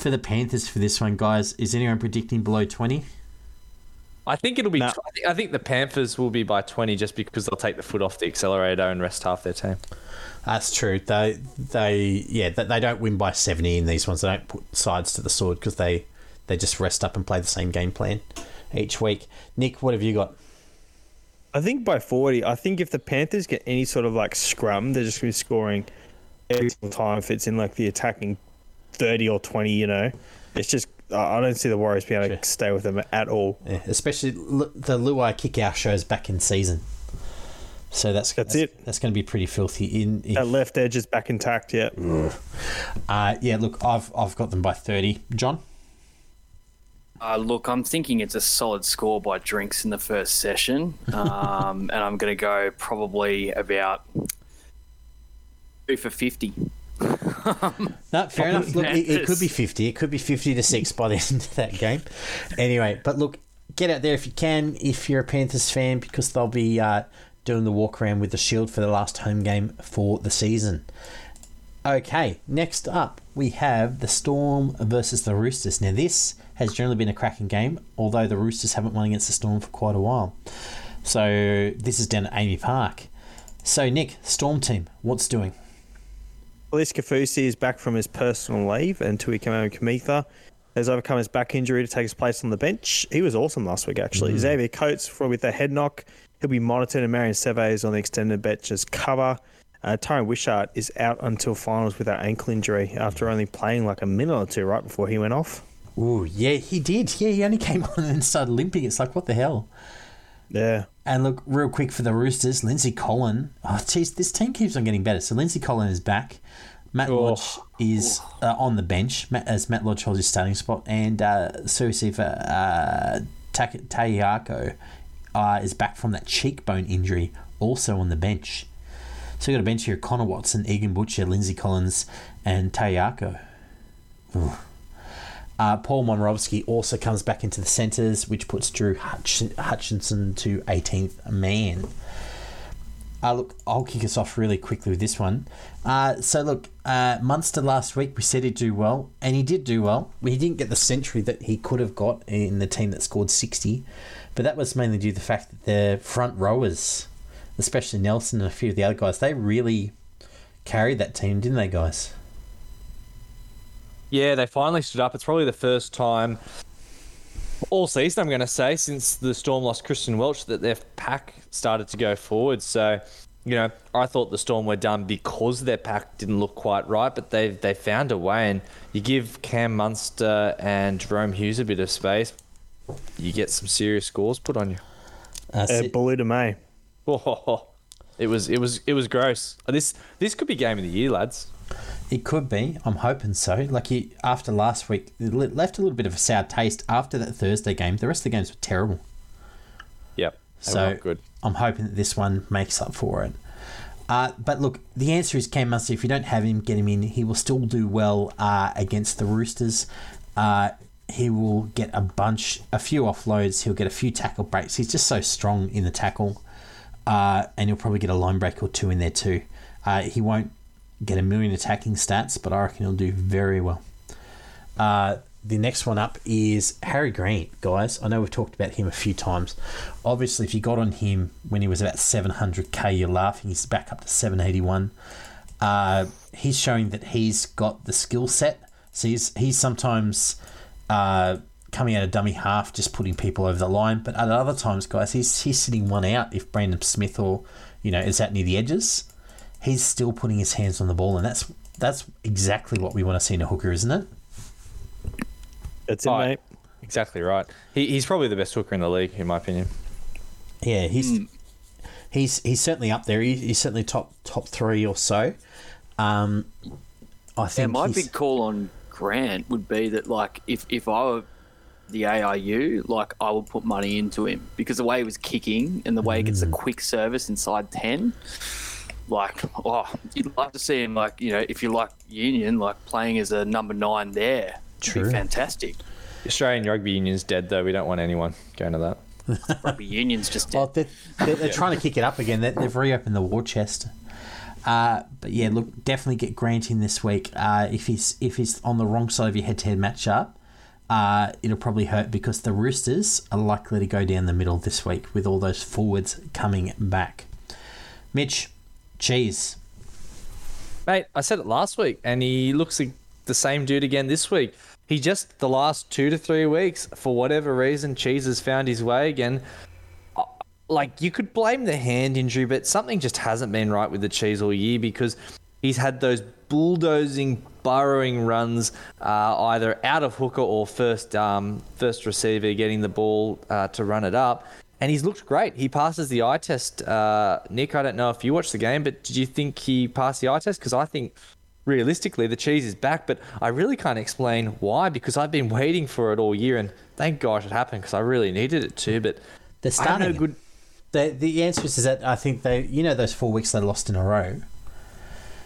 for the Panthers for this one, guys. Is anyone predicting below twenty? I think it'll be. No. I, think, I think the Panthers will be by twenty, just because they'll take the foot off the accelerator and rest half their team. That's true. They, they, yeah, they, they don't win by seventy in these ones. They don't put sides to the sword because they, they just rest up and play the same game plan each week. Nick, what have you got? I think by 40, I think if the Panthers get any sort of like scrum, they're just going to be scoring every single time if it's in like the attacking 30 or 20, you know. It's just, I I don't see the Warriors being able Sure. to stay with them at all. Yeah, especially the Luai kick out shows back in season. So that's That's it. That's going to be pretty filthy. In, in That left edge is back intact, yeah. uh, yeah, look, I've I've got them by thirty. John, Uh, look, I'm thinking it's a solid score by Drinks in the first session, um, and I'm going to go probably about two for fifty. no, fair enough. Look, it, it could be fifty. It could be fifty to six by the end of that game. Anyway, but look, get out there if you can. If you're a Panthers fan, because they'll be uh, doing the walk around with the shield for the last home game for the season. Okay, next up we have the Storm versus the Roosters. Now this has generally been a cracking game, although the Roosters haven't won against the Storm for quite a while. So this is down at AAMI Park. So Nick, Storm team, what's doing? Felise Kaufusi is back from his personal leave and Tui Kamikamica has overcome his back injury to take his place on the bench. He was awesome last week, actually. Xavier Coates for, with a head knock. He'll be monitored and Marion Seve's on the extended bench as cover. Uh, Tyran Wishart is out until finals with that ankle injury after only playing like a minute or two right before he went off. Ooh, yeah, he did. Yeah, he only came on and started limping. It's like, what the hell? Yeah. And look, real quick for the Roosters, Lindsay Collin. Oh, geez, this team keeps on getting better. So Lindsay Collin is back. Matt Oh. Lodge is uh, on the bench Matt, as Matt Lodge holds his starting spot, and uh, Siosiua uh, Taukeiaho uh, is back from that cheekbone injury, also on the bench. So you got a bench here: Connor Watson, Egan Butcher, Lindsay Collins, and Taukeiaho. Ooh. Uh, Paul Momirovski also comes back into the centres, which puts Drew Hutch- Hutchinson to 18th man. Uh, look, I'll kick us off really quickly with this one. Uh, so, look, uh, Munster last week, we said he'd do well, and he did do well. He didn't get the century that he could have got in the team that scored 60, but that was mainly due to the fact that the front rowers, especially Nelson and a few of the other guys, they really carried that team, didn't they, guys? Yeah, they finally stood up. It's probably the first time all season, I'm going to say, since the Storm lost Christian Welch, that their pack started to go forward. So you know, I thought the Storm were done because their pack didn't look quite right, but they they found a way. And you give Cam Munster and Jahrome Hughes a bit of space, you get some serious scores put on you. Uh, Uh, Sid- Baloo to May. Oh, it was it was it was gross. This this could be game of the year, lads. It could be. I'm hoping so. Like he, after last week, it left a little bit of a sour taste after that Thursday game. The rest of the games were terrible. Yep. So good. I'm hoping that this one makes up for it. Uh, but look, the answer is Cam Munster. If you don't have him, get him in. He will still do well uh, against the Roosters. Uh, he will get a bunch, a few offloads. He'll get a few tackle breaks. He's just so strong in the tackle, uh, and he'll probably get a line break or two in there too. Uh, he won't get a million attacking stats, but I reckon he'll do very well. Uh, the next one up is Harry Grant, guys. I know we've talked about him a few times. Obviously, if you got on him when he was about 700k, you're laughing. He's back up to 781. Uh, he's showing that he's got the skill set. So he's, he's sometimes uh, coming out of dummy half, just putting people over the line. But at other times, guys, he's, he's sitting one out if Brandon Smith or, you know, is that near the edges. He's still putting his hands on the ball, and that's that's exactly what we want to see in a hooker, isn't it? That's it, Oh, mate. Exactly right. He, he's probably the best hooker in the league, in my opinion. Yeah, he's Hmm. he's he's certainly up there. He, he's certainly top top three or so. Um, I think Yeah, think my he's- big call on Grant would be that like if if I were the AIU, like I would put money into him because the way he was kicking and the way he gets a Mm. quick service inside ten, like oh, you'd love to see him like you know if you like Union, like playing as a number nine there, It'd True. be fantastic. Australian rugby union's dead, though. We don't want anyone going to that. Rugby Union's just Well, dead. they're, they're, they're trying to kick it up again. They, they've reopened the war chest. Uh, but yeah, look, definitely get Grant in this week. Uh, if he's if he's on the wrong side of your head-to-head matchup, uh, it'll probably hurt because the Roosters are likely to go down the middle this week with all those forwards coming back. Mitch, cheese. Mate, I said it last week, and he looks like the same dude again this week. He just, the last two to three weeks, for whatever reason, Cheese has found his way again. Like, you could blame the hand injury, but something just hasn't been right with the Cheese all year because he's had those bulldozing, burrowing runs, uh, either out of hooker or first, um, first receiver, getting the ball uh, to run it up. And he's looked great. He passes the eye test. Uh, Nick, I don't know if you watched the game, but did you think he passed the eye test? Because I think realistically the cheese is back, but I really can't explain why because I've been waiting for it all year, and thank gosh it happened because I really needed it too. But They're I have no starting. good. The the answer is that I think they you know those four weeks they lost in a row.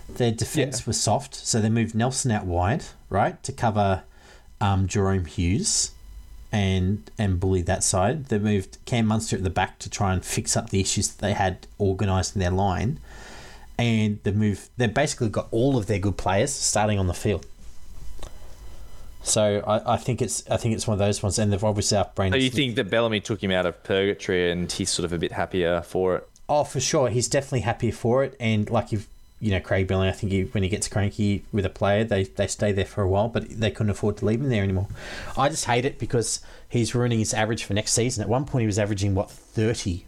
Their defense Yeah. was soft, so they moved Nelson out wide, right, to cover um, Jahrome Hughes and and bully that side. They moved Cam Munster at the back to try and fix up the issues that they had organised in their line, and they moved. They basically got all of their good players starting on the field. So I, I think it's I think it's one of those ones, and they've obviously up So Brandon. you think that Bellamy took him out of purgatory and he's sort of a bit happier for it? Oh, for sure. He's definitely happier for it. And like if you know Craig Bellamy, I think he, when he gets cranky with a player, they they stay there for a while, but they couldn't afford to leave him there anymore. I just hate it because he's ruining his average for next season. At one point, he was averaging what thirty.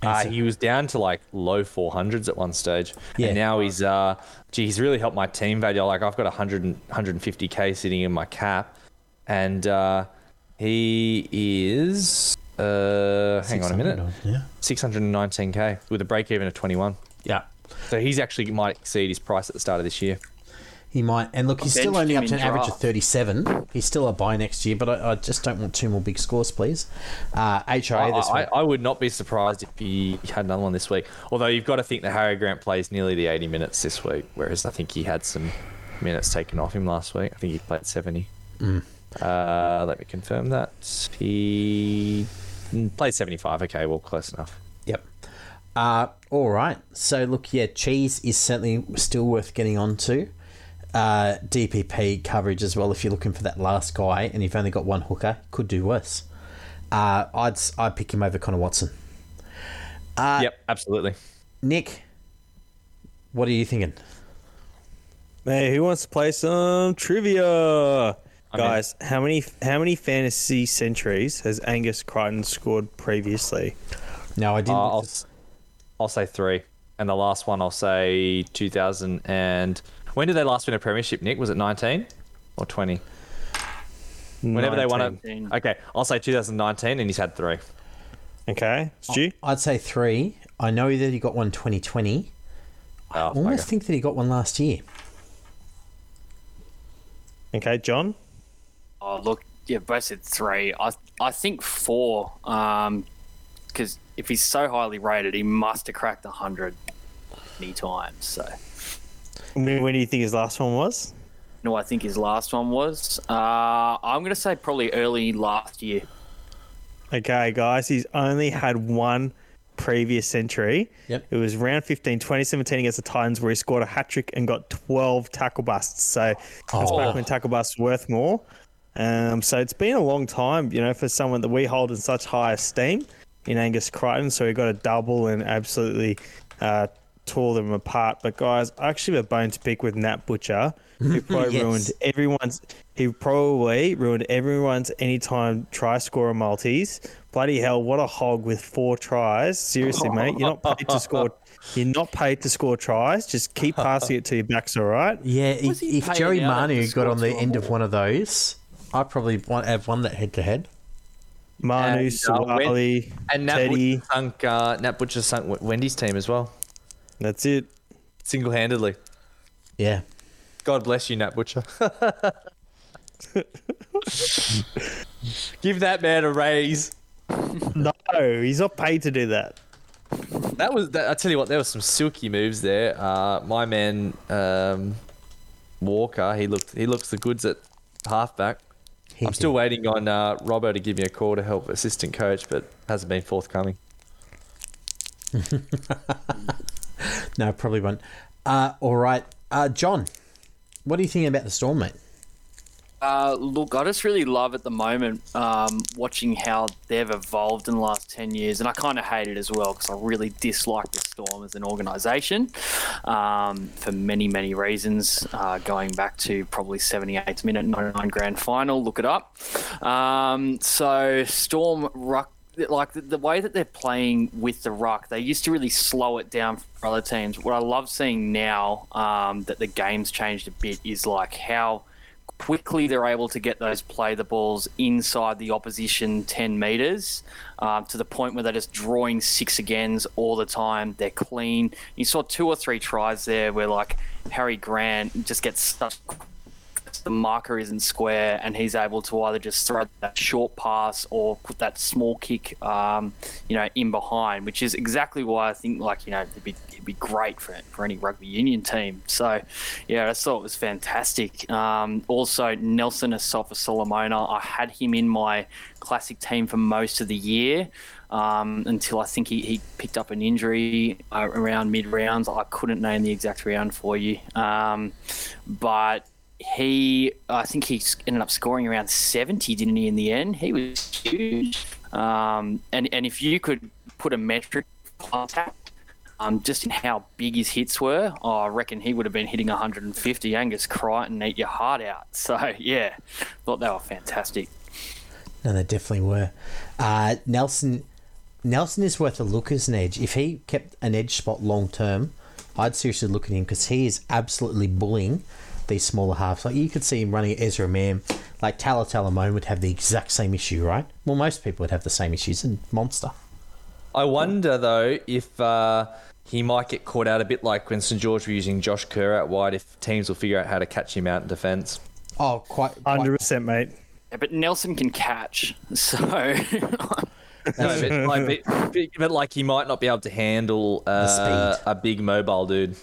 And Uh, so- he was down to like low 400s at one stage. Yeah. And now he's, uh, gee, he's really helped my team value. Like, I've got 100, and- 150k sitting in my cap. And uh, he is, uh, hang on a minute, Yeah. 619k with a break even of 21. Yeah. So he's actually might exceed his price at the start of this year. He might, and look, he's I still only up to in an average of thirty-seven. He's still a buy next year, but I, I just don't want two more big scores, please. Uh, HIA I, this I, week. I would not be surprised if he had another one this week. Although you've got to think that Harry Grant plays nearly the 80 minutes this week, whereas I think he had some minutes taken off him last week. I think he played 70. Mm. Uh, let me confirm that. He mm, played 75. Okay, well, close enough. Yep. Uh, all right. So look, yeah, cheese is certainly still worth getting onto. Uh, DPP coverage as well. If you're looking for that last guy, and you've only got one hooker, could do worse. Uh, I'd I'd pick him over Connor Watson. Uh, yep, absolutely. Nick, what are you thinking? Hey, who wants to play some trivia? in. Guys, how many how many fantasy centuries has Angus Crichton scored previously? No, I Uh, didn't. I'll, I'll say three. And the last one, I'll say 2000 and when did they last win a premiership? Nick, was it 19 or 20? Whenever they won it. Okay, I'll say 2019, and he's had three. Okay, Stu. I'd say three. I know that he got one 2020. I Oh, almost okay. think that he got one last year. Okay, John. Oh, look, yeah, both said three. I I think four. Um, because if he's so highly rated, he must have cracked hundred many times. So, When, when do you think his last one was? no, I think his last one was. Uh, I'm gonna say probably early last year. Okay, guys, he's only had one previous century. Yep. It was round 15, 2017 against the Titans, where he scored a hat trick and got 12 tackle busts. So that's Oh. back when tackle busts were worth more. Um, so it's been a long time, you know, for someone that we hold in such high esteem in Angus Crichton. So he got a double and absolutely uh, tore them apart. But guys, I actually have a bone to pick with Nat Butcher, who probably Yes. ruined everyone's. He probably ruined everyone's anytime try scorer multis. Bloody hell, what a hog with four tries. Seriously, mate, you're not paid to score. You're not paid to score tries. Just keep passing it to your backs, all right? Yeah, if, Was he if paid Joey Manu got on the end of one of those, I probably want have won that head to head. Manu, And, uh, And Nat Teddy. Butcher sunk, uh, Nat Butcher sunk W- Wendy's team as well, That's it. single handedly. Yeah. God bless you, Nat Butcher. Give that man a raise. No, he's not paid to do that. That was. That, I tell you what, there was some silky moves there. Uh, my man um, Walker, he looked. He looks the goods at halfback. I'm still waiting on uh, Robbo to give me a call to help assistant coach, but hasn't been forthcoming. No, probably won't. Uh, all right. Uh, John, what do you think about the Storm, mate? Uh, look, I just really love at the moment um, watching how they've evolved in the last 10 years. And I kind of hate it as well because I really dislike the Storm as an organisation um, for many, many reasons, uh, going back to probably 78th minute 99 grand final. Look it up. Um, so, Storm ruck. Like the, the way that they're playing with the ruck, they used to really slow it down for other teams. What I love seeing now um, that the game's changed a bit is like how quickly they're able to get those play the balls inside the opposition 10 metres um, to the point where they're just drawing six agains all the time. They're clean. You saw two or three tries there where, like, Harry Grant just gets stuck. The marker isn't square, and he's able to either just throw that short pass or put that small kick, um, you know, in behind, which is exactly why I think, like, you know, it'd be, it'd be great for for any rugby union team. So, yeah, I thought it was fantastic. Um, also, Nelson Asofa-Solomona, I had him in my classic team for most of the year um, until I think he, he picked up an injury uh, around mid rounds. I couldn't name the exact round for you. Um, but he, I think he ended up scoring around 70, didn't he, in the end? He was huge. Um, and, and if you could put a metric on that, um, just in how big his hits were, oh, I reckon he would have been hitting 150. Angus Crichton eat your heart out. So, yeah, thought they were fantastic. No, they definitely were. Uh, Nelson, Nelson is worth a look as an edge. If he kept an edge spot long term, I'd seriously look at him because he is absolutely bullying these smaller halves. Like you could see him running Ezra Mam. Like Tala Talamone would have the exact same issue, right? Well, most people would have the same issues. And monster. I wonder though if uh, he might get caught out a bit like when St George were using Josh Kerr out wide. If teams will figure out how to catch him out in defence. Oh, quite. quite 100%, mate. Yeah, but Nelson can catch, so No, but, like, but, but, like he might not be able to handle uh, a big mobile dude.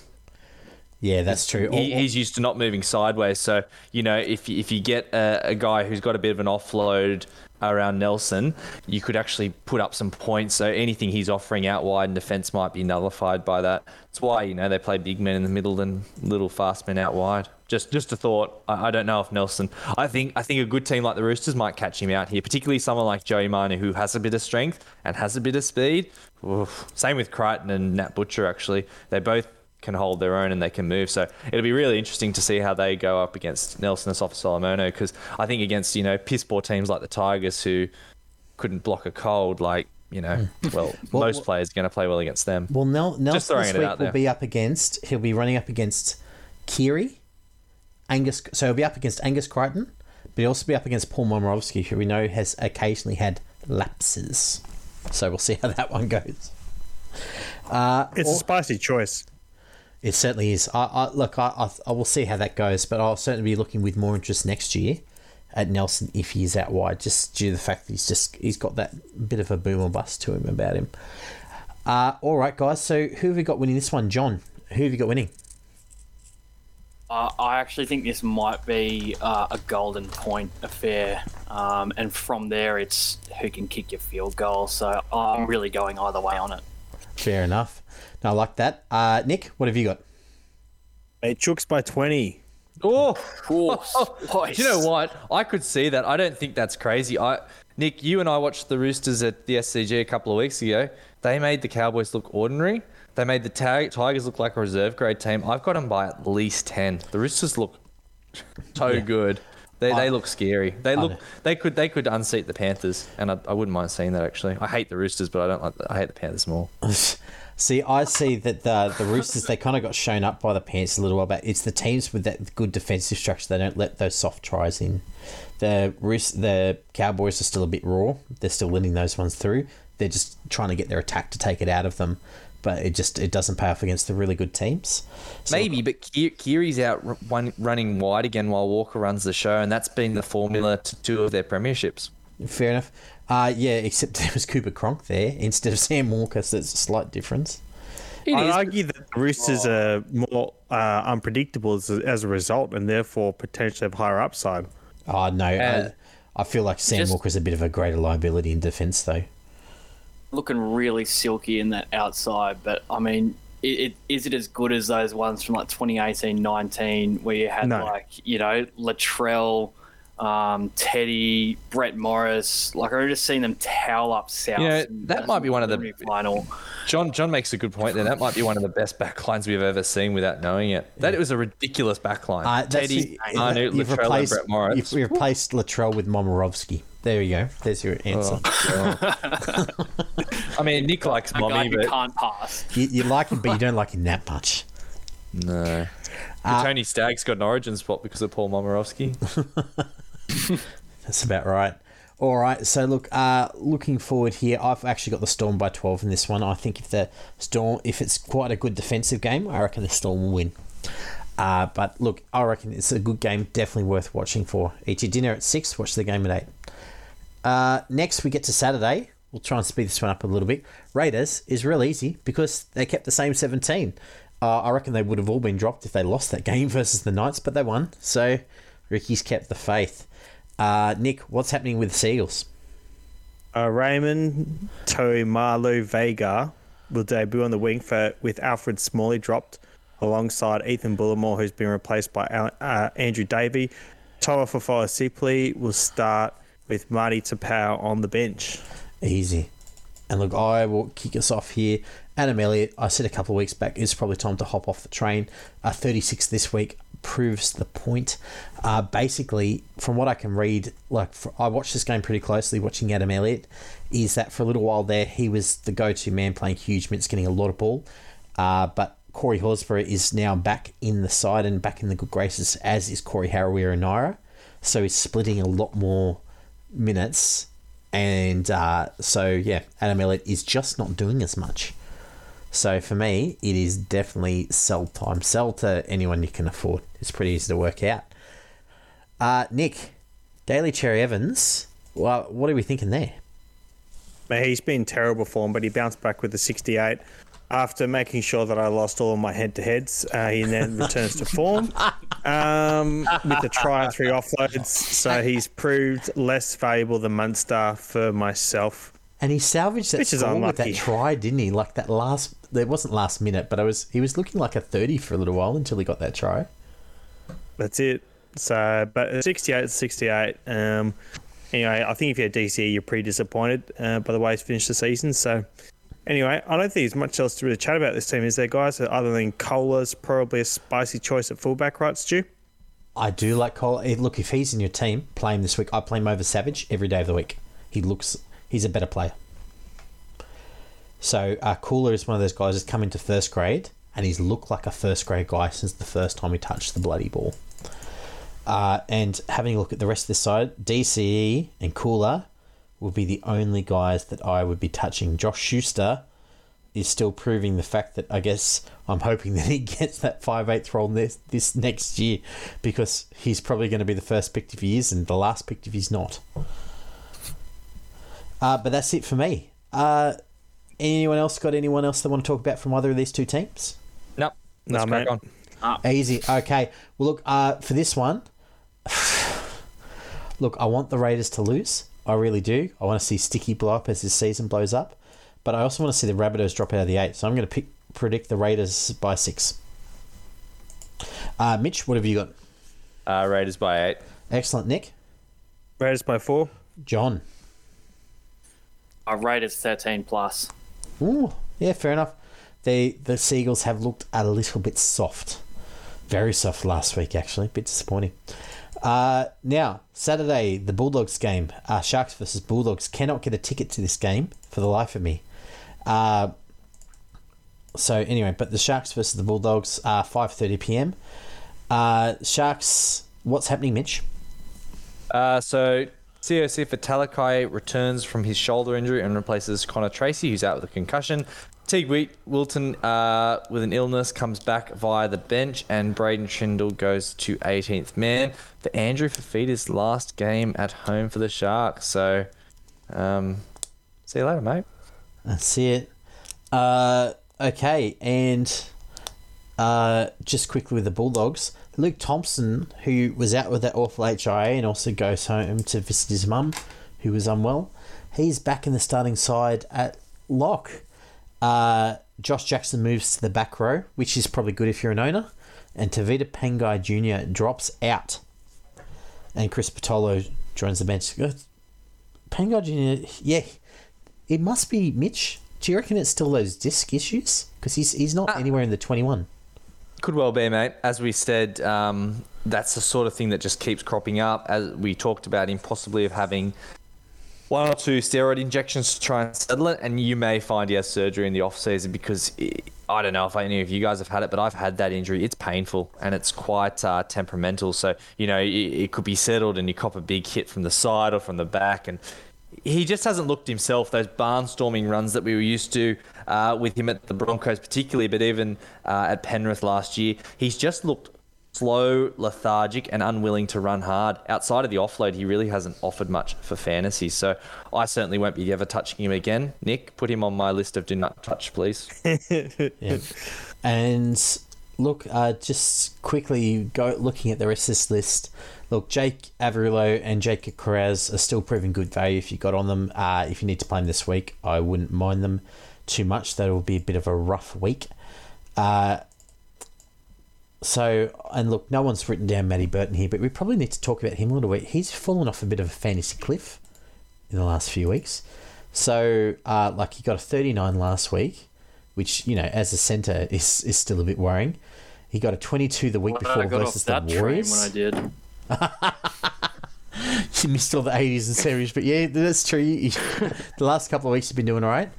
Yeah, that's true. He, he's used to not moving sideways. So you know, if you- if you get a, a guy who's got a bit of an offload around Nelson, you could actually put up some points. So anything he's offering out wide in defence might be nullified by that. That's why you know they play big men in the middle and little fast men out wide. Just just a thought. I, I don't know if Nelson. I think I think a good team like the Roosters might catch him out here, particularly someone like Joey Manu who has a bit of strength and has a bit of speed. Oof. Same with Crichton and Nat Butcher. Actually, they both can hold their own and they can move. So it'll be really interesting to see how they go up against Nelson Asofa-Solomona because I think against, you know, piss poor teams like the Tigers who couldn't block a cold, like you know, well, Well, most well- players are going to play well against them. Well, Nel- Nelson throwing this it week out will there. be up against. He'll be running up against Keary, Angus. So he'll be up against Angus Crichton, but he'll also be up against Paul Momirovski, who we know has occasionally had lapses. So we'll see how that one goes. Uh, It's or- a spicy choice. It certainly is. I, I look. I, I I will see how that goes, but I'll certainly be looking with more interest next year at Nelson if he is out wide, just due to the fact that he's just he's got that bit of a boom or bust to him about him. Uh, all right, guys. So who have we got winning this one, John? Who have you got winning? Uh, I actually think this might be uh, a golden point affair, um, and from there it's who can kick your field goal. So I'm really going either way on it. Fair enough. No, I like that. Uh, Nick, what have you got? It Chooks by 20. Oh, boys. Do you know what? I could see that. I don't think that's crazy. I, Nick, you and I watched the Roosters at the SCG a couple of weeks ago. They made the Cowboys look ordinary. They made the Tag- Tigers look like a reserve grade team. I've got them by at least ten. The Roosters look so Yeah. good. They, I- they look scary. They look they could they could unseat the Panthers, and I, I wouldn't mind seeing that actually. I hate the Roosters, but I don't like the, I hate the Panthers more. See, I see that the the Roosters they kind of got shown up by the Panthers a little while back. It's the teams with that good defensive structure. They don't let those soft tries in. The Roos- the Cowboys are still a bit raw. They're still letting those ones through. They're just trying to get their attack to take it out of them, but it just it doesn't pay off against the really good teams. So- Maybe, but Ki- Keary's out r- one, running wide again while Walker runs the show, and that's been the formula to two of their premierships. Fair enough. Uh, yeah, except there was Cooper Cronk there instead of Sam Walker, so it's a slight difference. I'd argue that the Roosters are more uh, unpredictable as a, as a result and therefore potentially have higher upside. Oh no, Uh, I, I feel like Sam just- Walker's a bit of a greater liability in defence though. looking really silky in that outside, but I mean, it, it, is it as good as those ones from like 2018 19 where you had No. like, you know, Latrell, um, Teddy, Brett Morris? Like, I've just seen them towel up South. You know, that might be one of the- final. John John makes a good point there. That might be one of the best backlines we've ever seen without knowing it. That it was a ridiculous backline. Uh, Teddy, the- Arnu, you've Latrell, and replaced, Brett Morris. You've you've replaced Latrell with Momirovski. There you go. There's your answer. Oh, I mean, Nick likes A guy mommy, who but can't pass. You, you like him, but you don't like him that much. no. Uh, Tony Stagg's got an origin spot because of Paul Momirovski. That's about right. All right. So look, uh, looking forward here, I've actually got the Storm by twelve in this one. I think if the Storm, if it's quite a good defensive game, I reckon the Storm will win. Uh, but look, I reckon it's a good game, definitely worth watching for. Eat your dinner at six, watch the game at eight. Uh, next, we get to Saturday. We'll try and speed this one up a little bit. Raiders is real easy because they kept the same 17. Uh, I reckon they would have all been dropped if they lost that game versus the Knights, but they won. So Ricky's kept the faith. Uh, Nick, what's happening with the Seagulls? Uh, Raymond Toimalu Vega will debut on the wing for with Alfred Smalley dropped alongside Ethan Bullemor, who's been replaced by uh, Andrew Davey. Toafofoa Sipley will start with Marty Taupau on the bench. Easy. And look, I will kick us off here. Adam Elliott, I said a couple of weeks back, it's probably time to hop off the train. Uh, 36 this week proves the point. Uh, basically, from what I can read, like for, I watched this game pretty closely, watching Adam Elliott, is that for a little while there, he was the go to man playing huge minutes, getting a lot of ball. Uh, but Corey Horsburgh is now back in the side and back in the good graces, as is Corey Harawira-Naera. So he's splitting a lot more minutes. And uh, so, yeah, Adam Elliott is just not doing as much. So for me, it is definitely sell time. Sell to anyone you can afford. It's pretty easy to work out. Uh, Nick, Daly Cherry-Evans. Well, what are we thinking there? He's been terrible form, but he bounced back with the 68. After making sure that I lost all of my head to heads, uh, he then returns to form um, with the try and three offloads. So he's proved less valuable than Munster for myself. And he salvaged that Which is score with that try, didn't he? Like that last. There wasn't last minute, but I was. He was looking like a thirty for a little while until he got that try. That's it. So, but 68 68. Um, anyway, I think if you're DC, you're pretty disappointed uh, by the way he's finished the season. So, anyway, I don't think there's much else to really chat about this team, is there, guys? Other than Koula's probably a spicy choice at fullback, right, Stu? I do like Cole. eh, Look, if he's in your team, play him this week. I play him over Savage every day of the week. He looks. He's a better player. So uh, Koula is one of those guys that's come into first grade and he's looked like a first grade guy since the first time he touched the bloody ball. Uh, and having a look at the rest of this side, DCE and Koula will be the only guys that I would be touching. Josh Schuster is still proving the fact that I guess I'm hoping that he gets that 5 8th role this, this next year because he's probably going to be the first picked if he is and the last picked if he's not. Uh, but that's it for me. Uh, anyone else got anyone else they want to talk about from either of these two teams? Nope. Nah, Let's crack mate. on. Easy. Okay. Well, look, uh, for this one, look, I want the Raiders to lose. I really do. I want to see Sticky blow up as this season blows up. But I also want to see the Rabbitohs drop out of the eight. So I'm going to pick, predict the Raiders by six. Uh, Mitch, what have you got? Uh, Raiders by eight. Excellent. Nick? Raiders by four. John? I Raiders 13 plus. Ooh, yeah, fair enough. The the Seagulls have looked a little bit soft, very soft last week. Actually, a bit disappointing. Uh, now Saturday, the Bulldogs game, uh, Sharks versus Bulldogs. Cannot get a ticket to this game for the life of me. Uh, so anyway, but the Sharks versus the Bulldogs, are five thirty p.m. Uh, Sharks, what's happening, Mitch? Uh, so Siosifa Talakai returns from his shoulder injury and replaces Connor Tracey, who's out with a concussion. Teig Wheat, Wilton uh, with an illness comes back via the bench, and Braydon Trindall goes to 18th man for Andrew Fifita's last game at home for the Sharks. So, um, see you later, mate. That's it. Uh, okay, and uh, just quickly with the Bulldogs, Luke Thompson, who was out with that awful HIA and also goes home to visit his mum, who was unwell, he's back in the starting side at lock. Uh, Josh Jackson moves to the back row, which is probably good if you're an owner, and Tevita Pangai Jr. drops out, and Chris Patolo joins the bench. Pangai Jr. Yeah, it must be Mitch. Do you reckon it's still those disc issues? Because he's he's not anywhere in the twenty one. Could well be, mate. As we said, um, that's the sort of thing that just keeps cropping up. As we talked about him possibly of having one or two steroid injections to try and settle it, and you may find he has surgery in the off season because i I don't know if any of you guys have had it, but I've had that injury. It's painful and it's quite uh, temperamental. So you know it, it could be settled, and you cop a big hit from the side or from the back, and he just hasn't looked himself. Those barnstorming runs that we were used to uh, with him at the Broncos, particularly, but even uh, at Penrith last year, he's just looked slow, lethargic, and unwilling to run hard. Outside of the offload, he really hasn't offered much for fantasy. So I certainly won't be ever touching him again. Nick, put him on my list of do not touch, please. Yeah. and look, uh, just quickly go looking at the rest of this list. Look, Jake Averillo and Jake Kiraz are still proving good value if you got on them. Uh, if you need to play them this week, I wouldn't mind them too much. That will be a bit of a rough week. Uh, so, and look, no one's written down Matty Burton here, but we probably need to talk about him a little bit. He's fallen off a bit of a fantasy cliff in the last few weeks. So, uh, like, he got a 39 last week, which, you know, as a centre is, is still a bit worrying. He got a 22 the week Well, before versus the Warriors. when I did. you missed all the 80s and 70s, but yeah, that's true. You- the last couple of weeks you've been doing all right.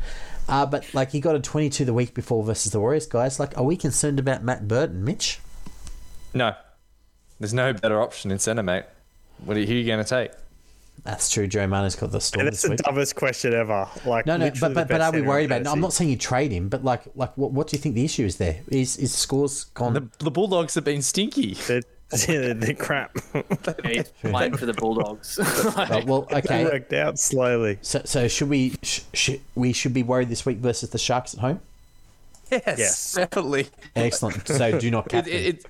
Uh, but, like, he got a 22 the week before versus the Warriors, guys. Like, are we concerned about Matt Burton, Mitch? No, there's no better option in centre, mate. What are you, who are you going to take? That's true. Joe Manu's got the storm And this that's the week. dumbest question ever. Like, No, no, but but, but are we worried in about? No, I'm not saying you trade him, but like like what what do you think the issue is there? Is is scores gone? The, the Bulldogs have been stinky. They're, they're crap. He's playing for the Bulldogs. Oh, well, They okay. worked out slowly. So so should we sh- sh- we should be worried this week versus the Sharks at home? Yes, Yes. definitely. Excellent. So do not captain. it, it-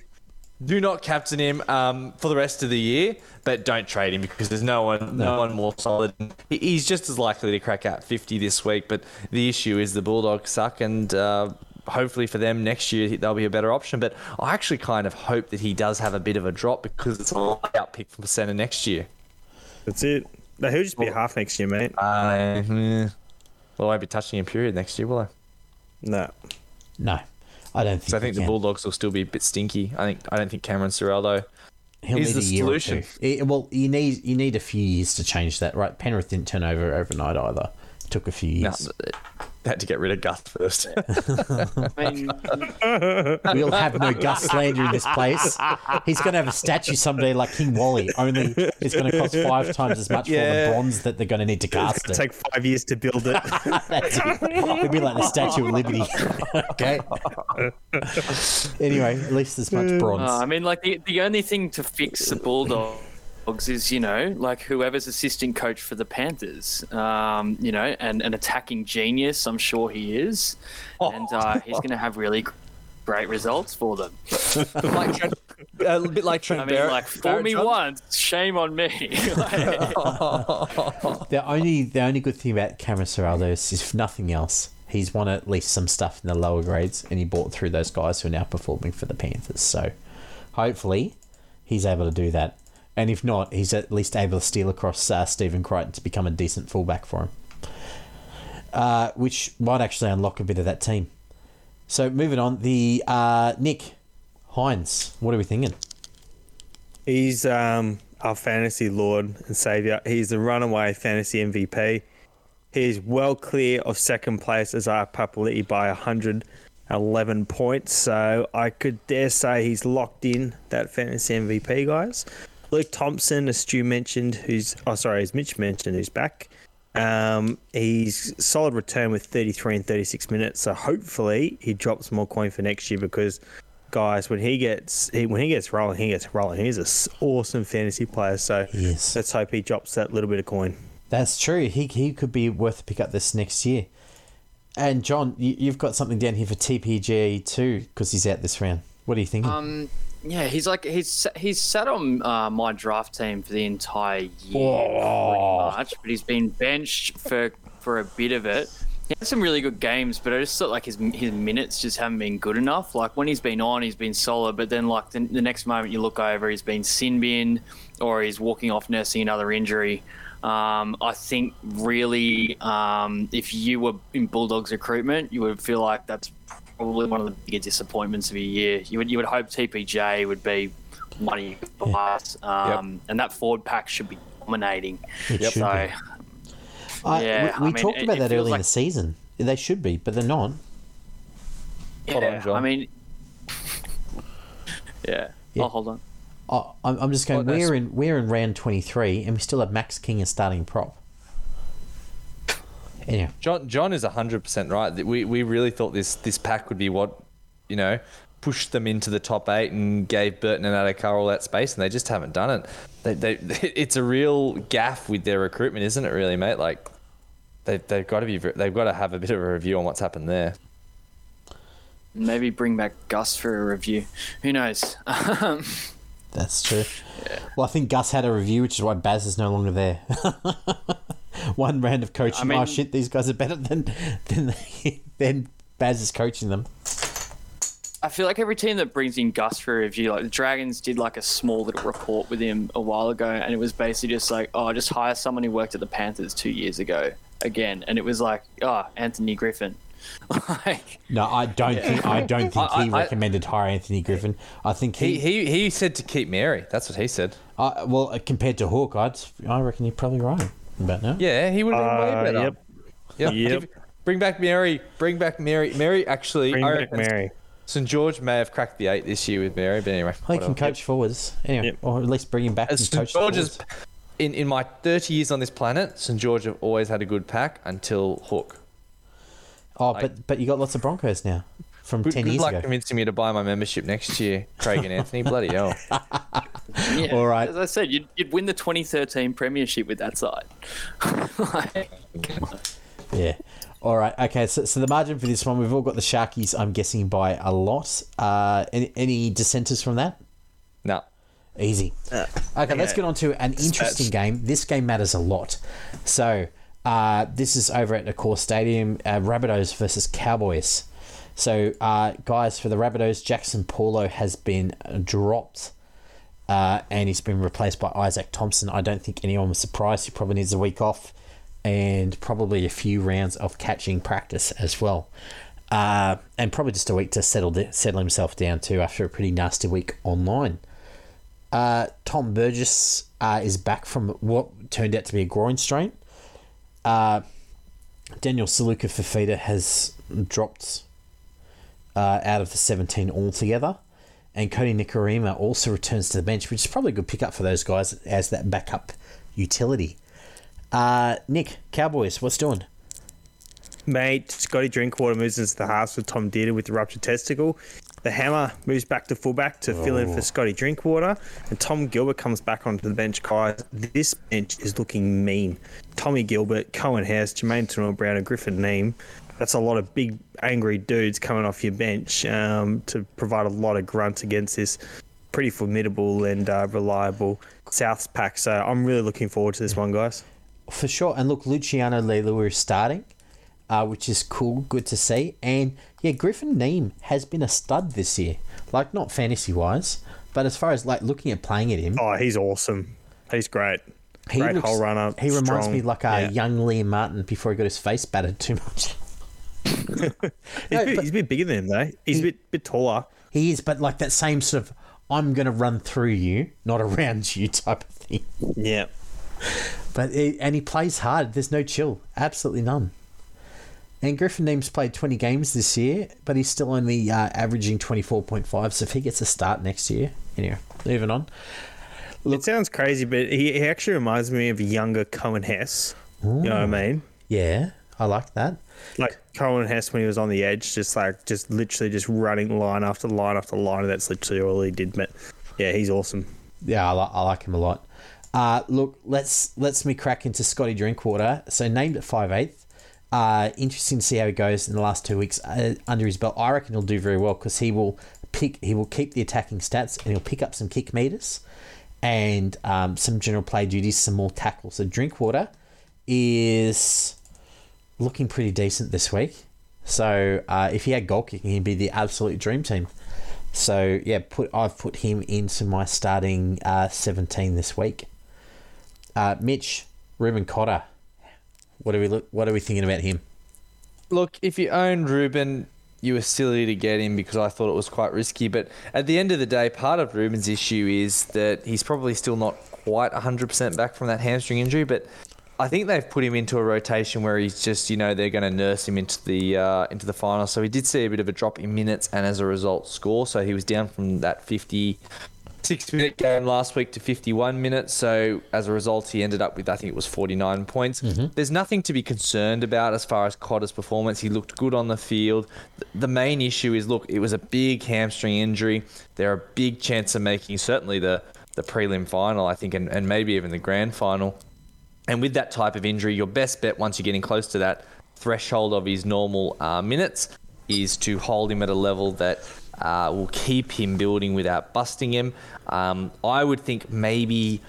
do not captain him um, for the rest of the year, but don't trade him because there's no one, no, one more solid. He's just as likely to crack out 50 this week. But the issue is the Bulldogs suck, and uh, hopefully for them next year they'll be a better option. But I actually kind of hope that he does have a bit of a drop because it's a layout pick from the centre next year. That's it. No, he'll just be half next year, mate. Uh, eh. well, I won't be touching him period next year, will I? No. no, I don't think. So I think he the can. Bulldogs will still be a bit stinky. I think I don't think Cameron Sorrell though. He'll is the solution. or two. Eh, well, you need you need a few years to change that, right? Penrith didn't turn over overnight either. It took a few No, years. Had to get rid of Gus first. I mean, We'll have no Gus slander in this place. He's going to have a statue someday like King Wally, only it's going to cost five times as much for the bronze that they're going to need to cast It'll it. take five years to build it. That's it. It'll be like the Statue of Liberty. okay. anyway, at least there's much bronze. uh, I mean, like the, the only thing to fix the Bulldogs is, you know, like whoever's assistant coach for the Panthers, um, you know, and an attacking genius. I'm sure he is, and uh, he's going to have really great results for them. like Trent, a bit like Trent I mean, Barrett. like fool Barrett me John- once, shame on me. The only the only good thing about Cameron Ciraldo is, if nothing else, he's won at least some stuff in the lower grades, and he bought through those guys who are now performing for the Panthers. So, hopefully, he's able to do that. And if not, he's at least able to steal across uh, Stephen Crichton to become a decent fullback for him, uh, which might actually unlock a bit of that team. So, moving on, the uh, Nicho Hynes. What are we thinking? He's um, our fantasy lord and savior. He's the runaway fantasy MVP. He's well clear of second place as our Papali'i by 111 points. So I could dare say he's locked in that fantasy MVP, guys. Luke Thompson, as Stu mentioned, who's oh sorry, as Mitch mentioned, who's back. Um, he's solid return with 33 and 36 minutes. So hopefully he drops more coin for next year because guys, when he gets he, when he gets rolling, he gets rolling. He's an awesome fantasy player. So Yes. let's hope he drops that little bit of coin. That's true. He he could be worth a pick up this next year. And John, you, you've got something down here for TPJ too because he's out this round. What are you thinking? um, yeah, he's like he's he's sat on uh, my draft team for the entire year, Oh. pretty much. But he's been benched for for a bit of it. He had some really good games, but I just thought like his his minutes just haven't been good enough. Like when he's been on, he's been solid, but then like the, the next moment you look over, he's been sin bin or he's walking off nursing another injury. Um, I think really, um, if you were in Bulldogs recruitment, you would feel like that's probably one of the bigger disappointments of your year. You would you would hope TPJ would be one of your guys, um, and that forward pack should be dominating. It should So be. I, yeah, we we I mean, talked about it that feels early in the season. They should be, but they're not. Hold on, yeah, John. I mean, yeah. Yeah. Oh, hold on. I, I'm, I'm just going. Well, we're in we're in round 23, and we still have Max King as starting prop. Anyway, John John is hundred percent right. We we really thought this this pack would be what you know pushed them into the top eight and gave Burton and Addo-Carr all that space, and they just haven't done it. They, they it's a real gaff with their recruitment, isn't it? Really, mate. Like they they've got to be they've got to have a bit of a review on what's happened there. Maybe bring back Gus for a review. Who knows? That's true. Well, I think Gus had a review, which is why Baz is no longer there. One round of coaching. I mean- oh shit, these guys are better than than than Baz is coaching them. I feel like every team that brings in Gus for a review, like the Dragons did like a small little report with him a while ago, and it was basically just like, oh, just hire someone who worked at the Panthers two years ago again, and it was like, oh, Anthony Griffin. like, No, I don't think I don't think I- he I- recommended hire Anthony Griffin. I think He he, he he said to keep Mary. That's what he said. uh, well uh, compared to Hook, I'd, I reckon you're probably right about now. Yeah, he would have been Uh, way better. yep. Yep. Yep. Give- Bring back Mary. Bring back Mary. Mary actually. Bring I back Mary. St George may have cracked the eight this year with Mary, but anyway. Well, he can whatever. coach forwards anyway, Yep. or at least bring him back As and St coach George's, forwards. in, in my 30 years on this planet, St George have always had a good pack until Hook. Oh, but but you got lots of Broncos now from Good, ten good years luck ago. convincing me to buy my membership next year, Craig and Anthony. Bloody hell. yeah, All right. As I said, you'd, you'd win the 2013 Premiership with that side. Like, Yeah. All right. Okay. So, so the margin for this one, we've all got the Sharkies. I'm guessing by a lot. Uh, any, any dissenters from that? No. Easy. okay, let's get on to an interesting game. This game matters a lot. So, uh, this is over at the Core Stadium, uh, Rabbitohs versus Cowboys. So, uh, guys, for the Rabbitohs, Jaxson Paulo has been dropped. Uh, and he's been replaced by Izaac Thompson. I don't think anyone was surprised. He probably needs a week off and probably a few rounds of catching practice as well. Uh, and probably just a week to settle settle himself down too after a pretty nasty week online. Uh, Tom Burgess uh, is back from what turned out to be a groin strain. Uh, Daniel Suluka-Fifita has dropped uh, out of the 17 altogether. And Cody Nikorima also returns to the bench, which is probably a good pickup for those guys as that backup utility. Uh, Nick, Cowboys, what's doing? Mate, Scotty Drinkwater moves into the halves with Tom Dearden with the ruptured testicle. The Hammer moves back to fullback to fill in for Scotty Drinkwater. And Tom Gilbert comes back onto the bench, guys. This bench is looking mean. Tommy Gilbert, Coen Hess, Jermaine Tanua Brown, and Griffin Neame. That's a lot of big, angry dudes coming off your bench um, to provide a lot of grunt against this pretty formidable and uh, reliable Souths pack. So I'm really looking forward to this one, guys. For sure. And look, Luciano Leilua is starting, uh, which is cool. Good to see. And yeah, Griffin Neame has been a stud this year. Like, not fantasy wise, but as far as like looking at playing at him, Oh, he's awesome. He's great. he great looks- hole runner. He reminds me like a Yeah. young Liam Martin before he got his face battered too much. He's, No, a bit, he's a bit bigger than him, though. He's a bit, bit taller. He is, but like that same sort of I'm going to run through you, not around you type of thing. Yeah. But it, and he plays hard. There's no chill, absolutely none. And Griffin Neame's played 20 games this year, but he's still only uh, averaging 24.5. So if he gets a start next year, anyway, moving on. It sounds crazy, but he, he actually reminds me of a younger Coen Hess. You know what I mean? Yeah, I like that. Like Coen Hess when he was on the edge, just like just literally just running line after line after line. And that's literally all he did. But yeah, he's awesome. Yeah, I, li- I like him a lot. Uh, look, let's let's me crack into Scotty Drinkwater. So named at five eighth. Uh, interesting to see how he goes in the last two weeks uh, under his belt. I reckon he'll do very well because he will pick. He will keep the attacking stats and he'll pick up some kick meters and um, some general play duties, some more tackles. So Drinkwater is looking pretty decent this week. So uh, if he had goal kicking, he'd be the absolute dream team. So yeah, put I've put him into my starting uh, seventeen this week. Uh, Mitch, Reuben Cotter, what are we look? What are we thinking about him? Look, if you owned Ruben, you were silly to get him because I thought it was quite risky. But at the end of the day, part of Reuben's issue is that he's probably still not quite 100% back from that hamstring injury. But I think they've put him into a rotation where he's just, you know, they're going to nurse him into the uh, into the final. So he did see a bit of a drop in minutes and as a result score. So he was down from that 56 minute game last week to 51 minutes. So as a result, he ended up with, I think it was 49 points. There's nothing to be concerned about as far as Cotter's performance. He looked good on the field. The main issue is look, it was a big hamstring injury. There are a big chance of making certainly the, the prelim final, I think, and, and maybe even the grand final. And with that type of injury, your best bet once you're getting close to that threshold of his normal uh, minutes is to hold him at a level that uh, will keep him building without busting him. Um, I would think maybe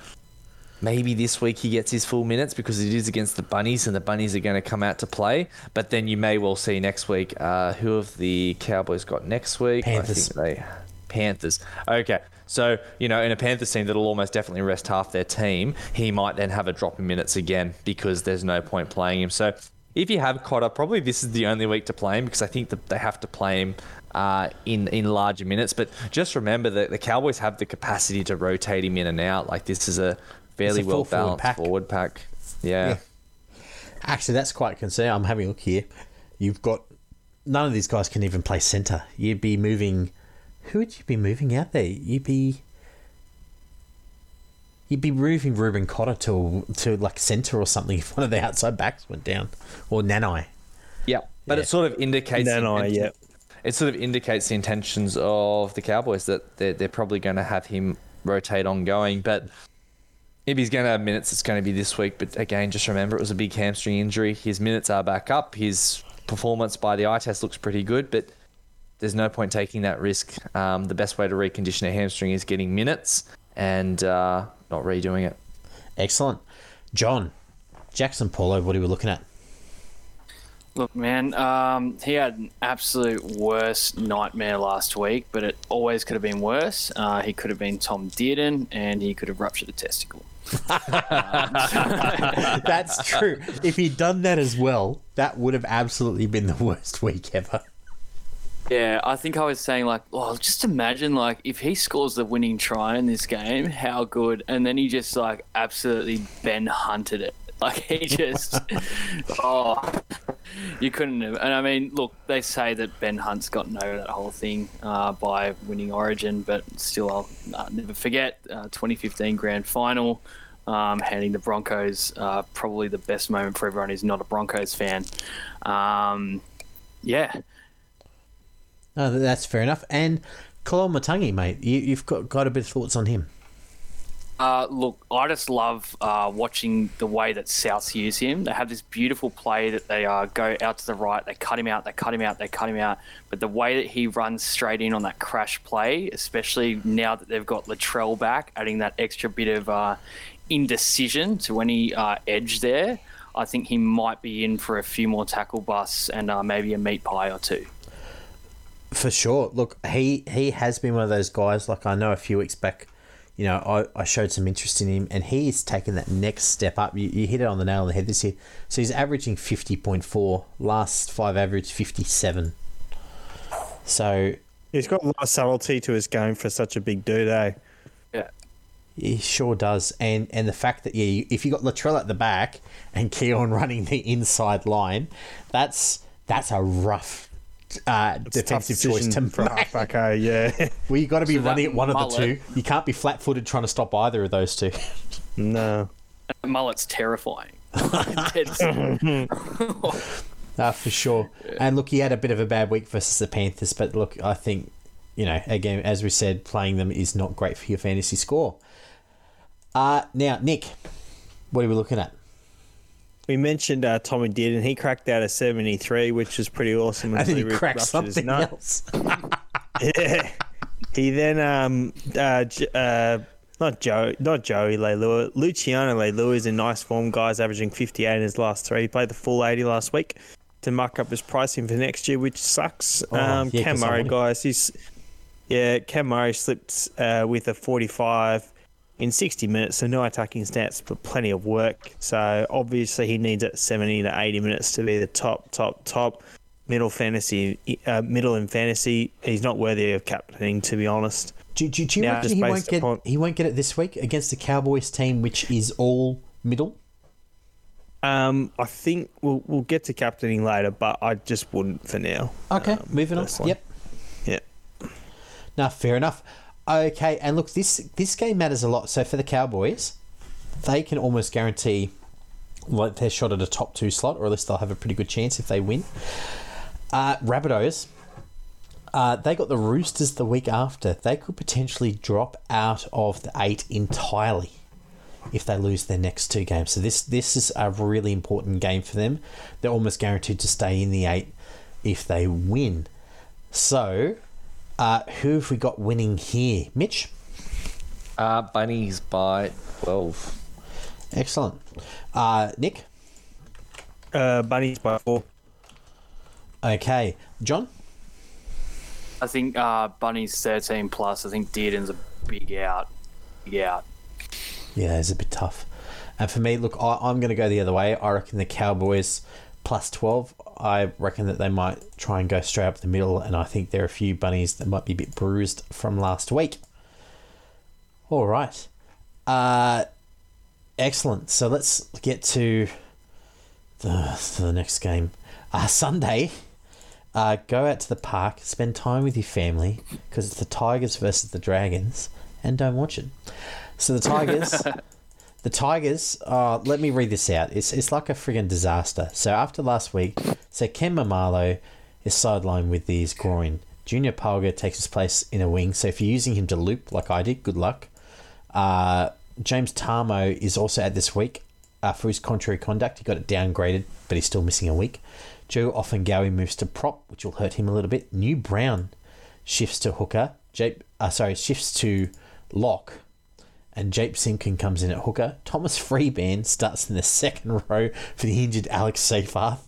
maybe this week he gets his full minutes because it is against the bunnies and the bunnies are going to come out to play. But then you may well see next week uh, who have the Cowboys got next week. Panthers. I think they Panthers. Okay. So, you know, in a Panthers team that'll almost definitely rest half their team, he might then have a drop in minutes again because there's no point playing him. So, if you have Cotter, probably this is the only week to play him because I think that they have to play him uh, in in larger minutes. But just remember that the Cowboys have the capacity to rotate him in and out. Like this is a fairly a well balanced forward forward pack. Yeah. Yeah. Actually, that's quite concerning. I'm having a look here. You've got none of these guys can even play centre. You'd be moving. Who would you be moving out there? You'd be. You'd be moving Reuben Cotter to to like centre or something if one of the outside backs went down, or Nanai. Yeah, but Yeah. it sort of indicates. Then the yeah. It sort of indicates the intentions of the Cowboys that they're, they're probably going to have him rotate ongoing. But if he's going to have minutes, it's going to be this week. But again, just remember it was a big hamstring injury. His minutes are back up. His performance by the eye test looks pretty good, but there's no point taking that risk. Um, the best way to recondition a hamstring is getting minutes and uh, not redoing it. Excellent, John Jaxson Paulo. What are we looking at? Look, man, um, he had an absolute worst nightmare last week, but it always could have been worse. Uh, he could have been Tom Dearden, and he could have ruptured a testicle. That's true. if he'd done that as well, that would have absolutely been the worst week ever. Yeah, I think I was saying like, well, just imagine like if he scores the winning try in this game, how good, and then he just like absolutely Ben hunted it. Like he just, oh, you couldn't have. And I mean, look, they say that Ben Hunt's gotten over that whole thing uh, by winning Origin, but still, I'll uh, never forget uh, 2015 Grand Final, um, handing the Broncos uh, probably the best moment for everyone who's not a Broncos fan. Um, yeah, No, that's fair enough. And Kalon Matangi, mate, you, you've got, got a bit of thoughts on him. Uh, look, I just love uh, watching the way that Souths use him. They have this beautiful play that they uh, go out to the right, they cut him out, they cut him out, they cut him out. But the way that he runs straight in on that crash play, especially now that they've got Latrell back, adding that extra bit of uh, indecision to any uh, edge there, I think he might be in for a few more tackle busts and uh, maybe a meat pie or two. For sure. Look, he he has been one of those guys. Like I know a few weeks back, you know, I, I showed some interest in him, and he's taken that next step up. You, you hit it on the nail on the head this year. So he's averaging fifty point four. Last five average fifty seven. So He's got a lot of subtlety to his game for such a big dude, eh? Yeah. he sure does, and and the fact that yeah, you, if you got Latrell at the back and Keaon running the inside line, that's that's a rough uh, It's a tough defensive choice decision to for a make. halfback, eh? Yeah. Well, you got to be So running at one of the two. You can't be flat footed trying to stop either of those two. no. Mullet's terrifying. It's- Uh, for sure. And look, he had a bit of a bad week versus the Panthers, but look, I think, you know, again, as we said, playing them is not great for your fantasy score. Uh, now, Nick, what are we looking at? We mentioned uh, Tommy did, and he cracked out a 73, which was pretty awesome. Think he cracked something else. Yeah. He then um uh, uh not Joe not Joey Leilua Luciano Leilua is in nice form guys averaging 58 in his last three he played the full 80 last week to mark up his pricing for next year which sucks Oh, um yeah, Cam Murray guys he's yeah Cam Murray slipped uh, with a 45 in 60 minutes so no attacking stats but plenty of work so obviously he needs at 70 to 80 minutes to be the top top top middle fantasy, uh, middle in fantasy. He's not worthy of captaining, to be honest. Do, do, do you Now, reckon just he won't get upon- he won't get it this week against the Cowboys team, which is all middle? Um, I think we'll we'll get to captaining later, but I just wouldn't for now. Okay, Um, moving on. Yep. Yeah. No, fair enough. Okay, and look, this this game matters a lot. So for the Cowboys, they can almost guarantee like their shot at a top two slot, or at least they'll have a pretty good chance if they win. Uh, Rabbitohs, uh, they got the Roosters the week after. They could potentially drop out of the eight entirely if they lose their next two games. So this this is a really important game for them. They're almost guaranteed to stay in the eight if they win. So, uh, who have we got winning here? Mitch? Uh, bunnies by 12. Excellent. Uh, Nick? Uh, bunnies by four. Okay. John? I think uh, Bunny's 13 plus. I think Dearden's a big out. Big out. Yeah, it's a bit tough. And for me, look, I, I'm going to go the other way. I reckon the Cowboys plus 12. I reckon that they might try and go straight up the middle, and I think there are a few bunnies that might be a bit bruised from last week. All right. Uh, excellent. So let's get to the, to the next game. Uh, Sunday, uh, go out to the park, spend time with your family, because it's the Tigers versus the Dragons, and don't watch it. So the Tigers, the Tigers. Uh, let me read this out. It's it's like a friggin' disaster. So after last week, so Ken Maumalo is sidelined with his groin. Junior Pauga takes his place in a wing. So if you're using him to loop like I did, good luck. Uh, James Tamou is also out this week uh, for his contrary conduct. He got it downgraded, but he's still missing a week. Joe Ofahengaue moves to prop, which will hurt him a little bit. New Brown shifts to hooker. Jake, uh, sorry, shifts to lock. And Jake Simpkin comes in at hooker. Thomas Freeban starts in the second row for the injured Alex Seyfarth.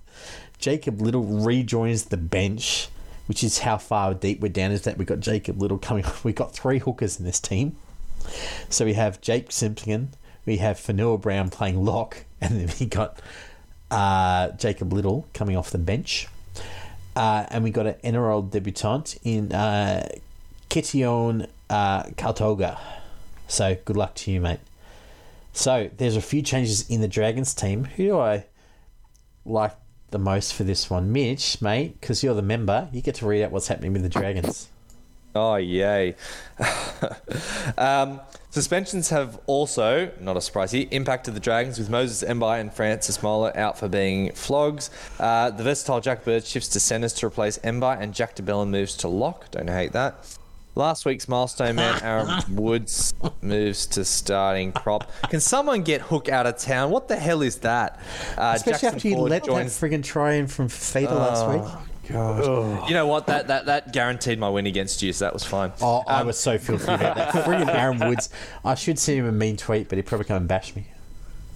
Jacob Liddle rejoins the bench, which is how far deep we're down. Is that we got Jacob Liddle coming? We've got three hookers in this team. So we have Jake Simpkin, we have Fanua Brown playing lock, and then we got uh, Jacob Liddle coming off the bench. Uh, and we got an NRL debutant in uh, Kition uh, Kaltoga. So good luck to you, mate. So there's a few changes in the Dragons team. Who do I like the most for this one. Mitch, mate, because you're the member, you get to read out what's happening with the Dragons. Oh, yay. um, suspensions have also, not a surprise here, impacted the Dragons with Moses Mbye and Francis Molo out for being flogs. Uh, the versatile Jack Bird shifts to centres to replace Mbye and Jack de Belin moves to lock. Don't hate that. Last week's milestone man, Aaron Woods, moves to starting prop. Can someone get Hook out of town? What the hell is that? Uh, Especially Jackson after you Ford let joins that friggin' try in from Feta last week. God. You know what? That, that that guaranteed my win against you, so that was fine. Oh, I was so filthy about that. Friggin' Aaron Woods. I should send him a mean tweet, but he'd probably come and bash me.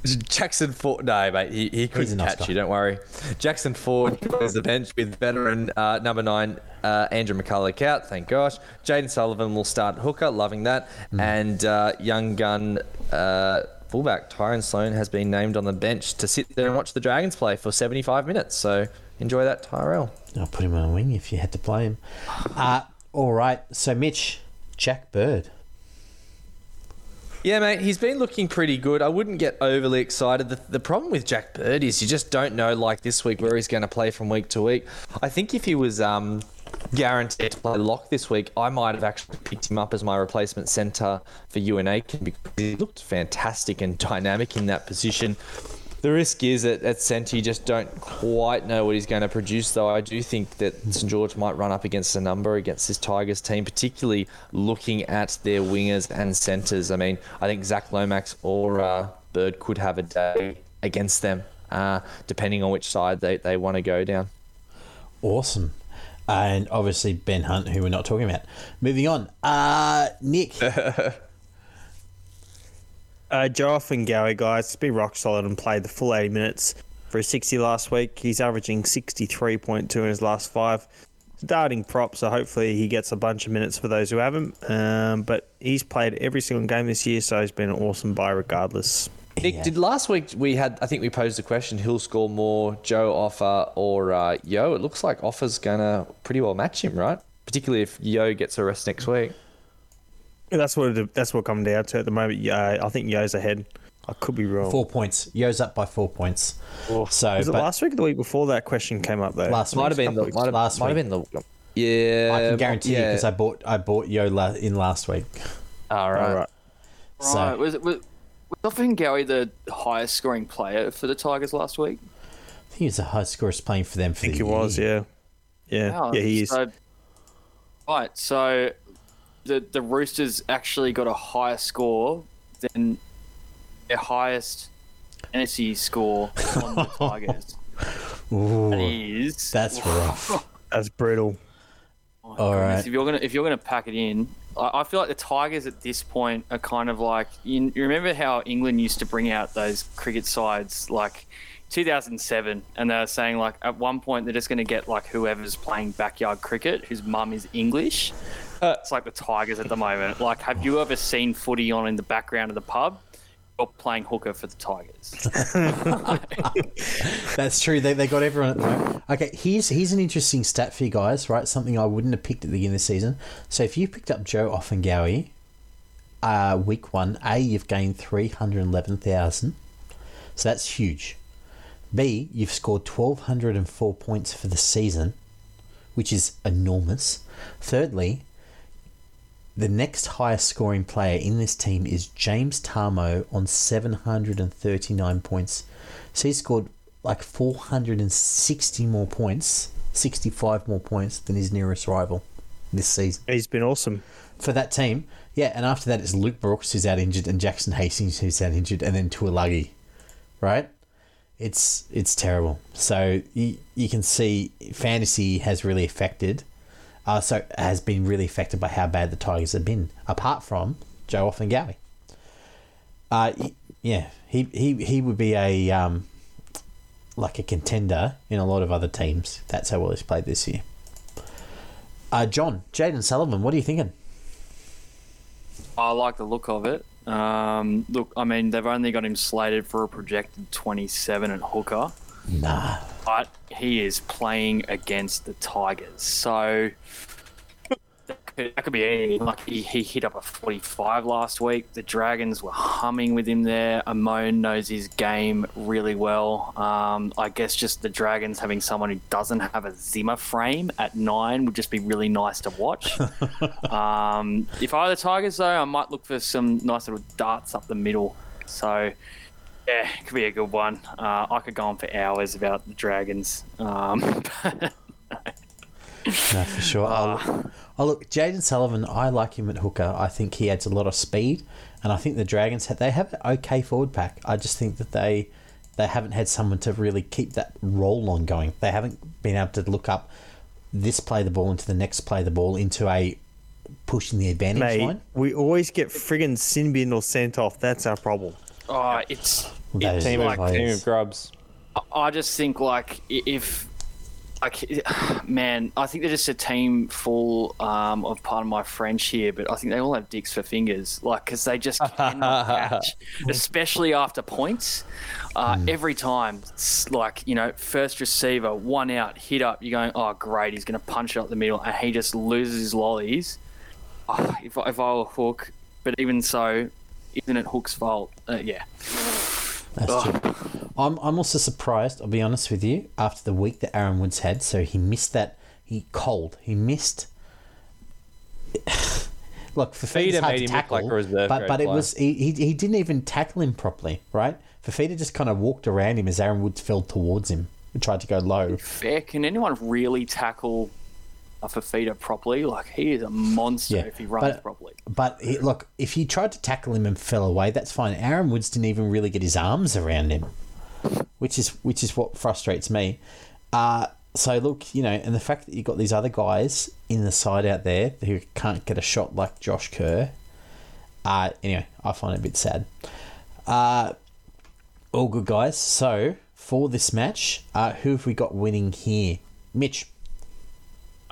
Jackson Ford, no, mate, he, he couldn't catch you. Don't worry. Jackson Ford is the bench with veteran uh, number nine uh, Andrew McCullough out. Thank gosh. Jayden Sullivan will start hooker, loving that, and uh, young gun. Uh, Fullback Tyrell Sloan has been named on the bench to sit there and watch the Dragons play for 75 minutes. So enjoy that, Tyrell. I'll put him on a wing if you had to play him. Uh, all right. So, Mitch, Jack Bird. Yeah, mate, he's been looking pretty good. I wouldn't get overly excited. The, the problem with Jack Bird is you just don't know, like this week, where he's going to play from week to week. I think if he was um, guaranteed to play lock this week, I might have actually picked him up as my replacement centre for UNA because he looked fantastic and dynamic in that position. The risk is that at centre you just don't quite know what he's going to produce, though. I do think that St George might run up against a number against this Tigers team, particularly looking at their wingers and centres. I mean, I think Zac Lomax or uh, Bird could have a day against them, uh, depending on which side they, they want to go down. Awesome. And obviously, Ben Hunt, who we're not talking about. Moving on. Uh, Nick. Uh, Joe Ofahengaue, guys, to be rock solid and played the full 80 minutes for a 60 last week. He's averaging 63.2 in his last five. Starting prop, so hopefully he gets a bunch of minutes for those who haven't. Um, but he's played every single game this year, so he's been an awesome buy regardless. Nick, Yeah. did last week we had? I think we posed a question: Who'll score more, Joe Offer or uh, Yeo? It looks like Offer's gonna pretty well match him, right? Particularly if Yeo gets a rest next week. That's what it, that's what it comes down to at the moment. Yeah, I think Yeo's ahead. I could be wrong. Four points. Yeo's up by four points. Oh. So, Was it but last week or the week before that question came up though? last Might have been the might have, Last might have week. been the yeah. I can guarantee you because I bought I bought Yeo la- in last week. All right. All right. So- Right. Was it was, was Ofahengaue the highest scoring player for the Tigers last week? I think he's the highest scorer playing for them for I think the he was. Yeah, yeah, Wow, yeah. He is. So, right. So the the Roosters actually got a higher score than their highest NFC score on the Tigers. Ooh, That is that's rough. That's brutal. Oh my All goodness, right. If you're gonna if you're gonna pack it in, I, I feel like the Tigers at this point are kind of like you, you remember how England used to bring out those cricket sides like 2007, and they were saying like at one point they're just gonna get like whoever's playing backyard cricket whose mum is English. Uh, it's like the Tigers at the moment. Like, have you ever seen footy on in the background of the pub? You're playing hooker for the Tigers. That's true. They, they got everyone at the moment. Okay, here's here's an interesting stat for you guys, right? Something I wouldn't have picked at the beginning of the season. So if you picked up Joe Ofahengaue, uh, week one, A, you've gained 311,000. So that's huge. B, you've scored 1,204 points for the season, which is enormous. Thirdly, the next highest scoring player in this team is James Tamou on 739 points. So he scored like 460 more points, 65 more points than his nearest rival this season. He's been awesome. For that team, yeah, and after that it's Luke Brooks who's out injured and Jackson Hastings who's out injured and then Tuolagi, right? It's it's terrible. So you, you can see fantasy has really affected uh, so has been really affected by how bad the Tigers have been, apart from Joe Ofahengaue. Uh, y- yeah, he, he he would be a um, like a contender in a lot of other teams. That's how well he's played this year. Uh, John, Jayden Sullivan, what are you thinking? I like the look of it. Um, look, I mean, they've only got him slated for a projected 27 at hooker, Nah, but he is playing against the Tigers. So that could, that could be anything. Like he, he hit up a 45 last week. The Dragons were humming with him there. Amone knows his game really well. Um, I guess just the Dragons having someone who doesn't have a Zimmer frame at nine would just be really nice to watch. um, if I were the Tigers, though, I might look for some nice little darts up the middle. So, yeah, it could be a good one. Uh, I could go on for hours about the Dragons. Um, No, for sure. I'll, oh, look, Jayden Sullivan, I like him at hooker. I think he adds a lot of speed, and I think the Dragons they have an okay forward pack. I just think that they they haven't had someone to really keep that roll on going. They haven't been able to look up this play the ball into the next play the ball into a pushing the advantage Mate, line. we always get friggin' sin bin or sent off. That's our problem. Oh, it's That is Team of, like players. team of grubs. I just think like i- if like man, I think they're just a team full um, of part of my French here, but I think they all have dicks for fingers, like because they just cannot catch, especially after points. Uh, Every time, it's like you know, first receiver, one out, hit up. You're going, oh great, he's going to punch it up the middle, and he just loses his lollies. Oh, if I, if I were Hook, but even so, isn't it Hook's fault? Uh, yeah. That's true. I'm, I'm also surprised, I'll be honest with you, after the week that Aaron Woods had. So he missed that. He cold. He missed. Look, Fifita hard made to him tackle, like a reserve but grade but it was he, he, he didn't even tackle him properly, right? Fifita just kind of walked around him as Aaron Woods fell towards him and tried to go low. fair. Can anyone really tackle a Fifita properly? Like he is a monster Yeah, if he runs but- properly. But he, look, if he tried to tackle him and fell away, that's fine. Aaron Woods didn't even really get his arms around him, which is which is what frustrates me. Uh, so look, you know, and the fact that you got these other guys in the side out there who can't get a shot like Josh Kerr. Uh, anyway, I find it a bit sad. Uh, all good guys. So for this match, uh, who have we got winning here? Mitch.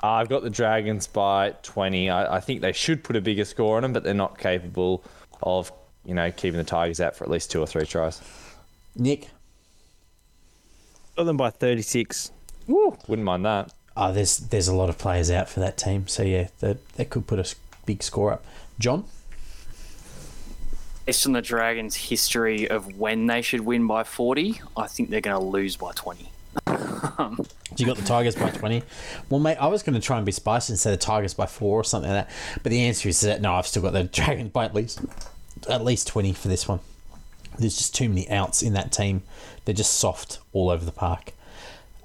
Uh, I've got the Dragons by 20. I, I think they should put a bigger score on them, but they're not capable of, you know, keeping the Tigers out for at least two or three tries. Nick. Got them by 36. Woo, wouldn't mind that. Oh, there's there's a lot of players out for that team, so yeah, that that could put a big score up. John, Based on the Dragons' history of when they should win by 40, I think they're going to lose by 20. You got the Tigers by twenty. Well, mate, I was going to try and be spicy and say the Tigers by four or something like that, but the answer is that no, I've still got the Dragons by at least at least twenty for this one. There's just too many outs in that team. They're just soft all over the park.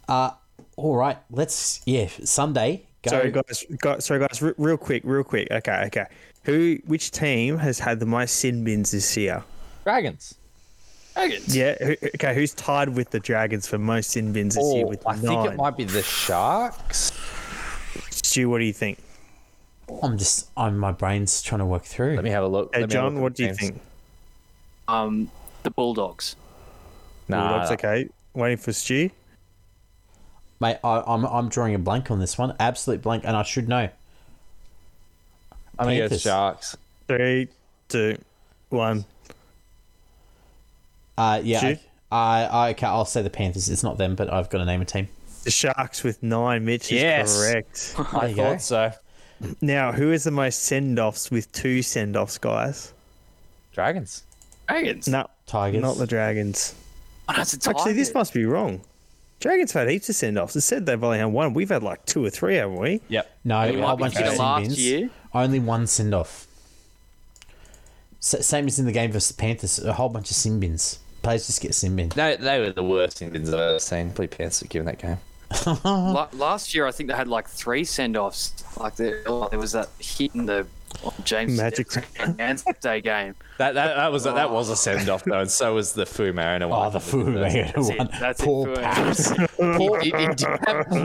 Uh all right, let's yeah Sunday. Go. Sorry, guys. guys sorry, guys. re- real quick, real quick. Okay, okay. Who? Which team has had the most sin bins this year? Dragons. Dragons. Yeah. Okay. Who's tied with the Dragons for most sin bins this year Oh, with I nine? think it might be the Sharks. Stu, what do you think? I'm just I'm my brain's trying to work through. Let me have a look. Hey, Let me have a John, look what at do you think? Um, the Bulldogs. Nah, Bulldogs, okay. Waiting for Stu. Mate, I, I'm I'm drawing a blank on this one, absolute blank, and I should know. I'm going to go Panthers. Sharks. Three, two, one. Uh, yeah, Stu? I, I okay, I'll say the Panthers. It's not them, but I've got to name a team. The Sharks with nine. Mitch is Yes. correct. I There you go. thought so. now, who is the most send offs with two send offs, guys? Dragons. Dragons. No, Tigers. not the Dragons. Oh, no, Actually, this must be wrong. Dragons have had heaps of send offs. It said they've only had one. We've had like two or three, haven't we? Yep. No, It a whole bunch of bigger sin last bins. year. Only one send off. S- same as in the game versus the Panthers, a whole bunch of sin bins. Players just get sin bin. They, they were the worst Indians I've ever seen. Play Panthers given that game. La- last year, I think they had like three send offs. Like there, oh, there was that hit in the James Magic Hands Day game. That that, that was a, that was a send off though, and so was the Fu Mariner oh, one. Oh, the Fu That's it. one. That's it Poor for- Paps. Poor, it,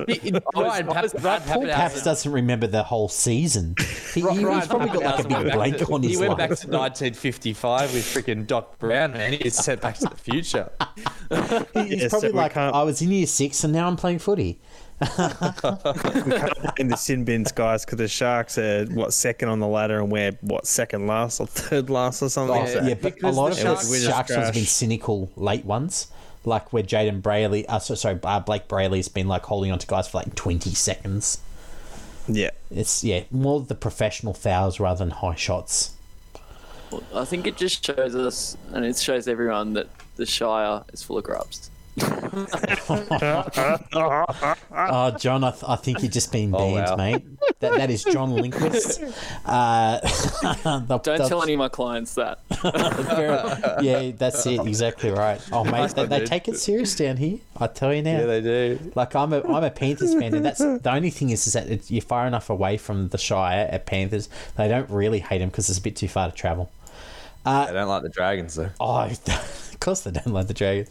it, it, Ryan, Paps, Ryan Poor Paps doesn't remember the whole season. He, he- he's probably got like a big blank to- on his He went back to 1955 with freaking Doc Brown, man. He's sent back to the future. He's Yeah, probably we like, I was in year six and now I'm playing footy. We can't blame the sin bins, guys, because the Sharks are what second on the ladder, and we're what second last or third last or something. Oh, like yeah, but a lot the of Sharks- the we just Sharks ones have been cynical late ones, like where Jayden Brailey, uh, so, sorry, uh, Blake Brailey's been like holding on to guys for like 20 seconds. Yeah. It's yeah, more the professional fouls rather than high shots. I think it just shows us, and it shows everyone that the Shire is full of grubs. Oh, John, I, th- I think you've just been Oh, banned, wow. mate. That, that is John Lindquist. Uh, the- Don't the- tell any of my clients that. Yeah, that's it. Exactly right. Oh, mate, they, they take it serious down here. I tell you now. Yeah, they do. Like I'm a I'm a Panthers fan, and that's the only thing is is that it, you're far enough away from the Shire at Panthers. They don't really hate him because it's a bit too far to travel. I don't like the Dragons though. Oh, of course they don't like the Dragons.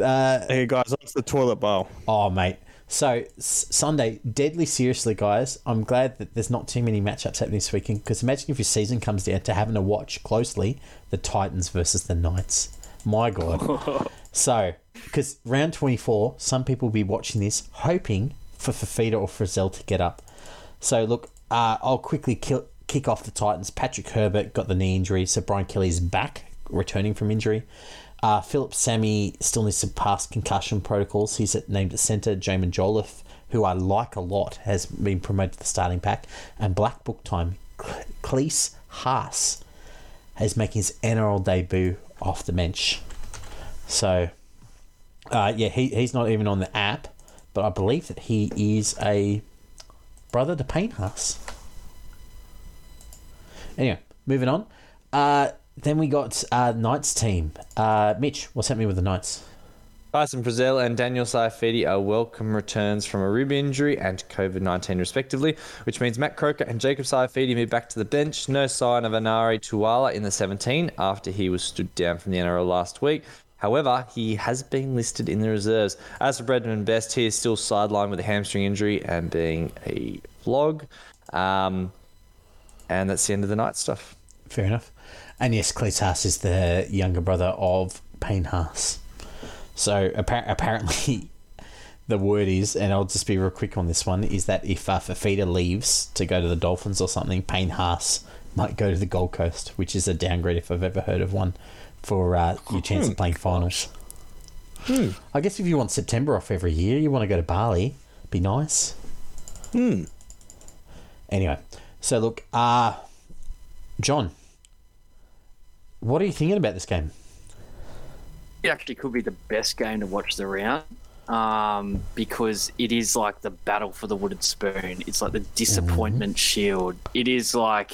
Uh, Hey guys, what's the toilet bowl? oh, mate. So s- Sunday, deadly seriously, guys. I'm glad that there's not too many matchups happening this weekend. Because imagine if your season comes down to having to watch closely the Titans versus the Knights. My God. so, because round 24, some people will be watching this hoping for Fifita or Frizell to get up. So, look, uh, I'll quickly kill, kick off the Titans. Patrick Herbert got the knee injury, so Brian Kelly's back, returning from injury. Uh, Phillip Sami still needs to pass concussion protocols. He's at, named at centre. Jaimin Jolliffe, who I like a lot, has been promoted to the starting pack. And Black Book time, Klese Haas is making his NRL debut off the bench. So, uh, yeah, he, he's not even on the app, but I believe that he is a brother to Payne Haas. Anyway, moving on. Uh, then we got uh, Knights team. Uh, Mitch, what's happening with the Knights? Tyson Frizell and Daniel Saifiti are welcome returns from a rib injury and COVID 19, respectively, which means Matt Croker and Jacob Saifiti move back to the bench. No sign of Anari Tuwala in the 17 after he was stood down from the NRL last week. However, he has been listed in the reserves. As for Bradman Best, he is still sidelined with a hamstring injury and being a vlog. Um, and that's the end of the night stuff. Fair enough. And yes, Klese is the younger brother of Payne Haas. So appar- apparently, the word is, and I'll just be real quick on this one, is that if uh, Fifita leaves to go to the Dolphins or something, Payne Haas might go to the Gold Coast, which is a downgrade if I've ever heard of one for uh, your chance of playing finals. I guess if you want September off every year, you want to go to Bali, be nice. Hmm. Anyway, so look, uh, John, what are you thinking about this game? it actually could be the best game to watch the round um, because it is like the battle for the wooden spoon. It's like the disappointment shield. It is like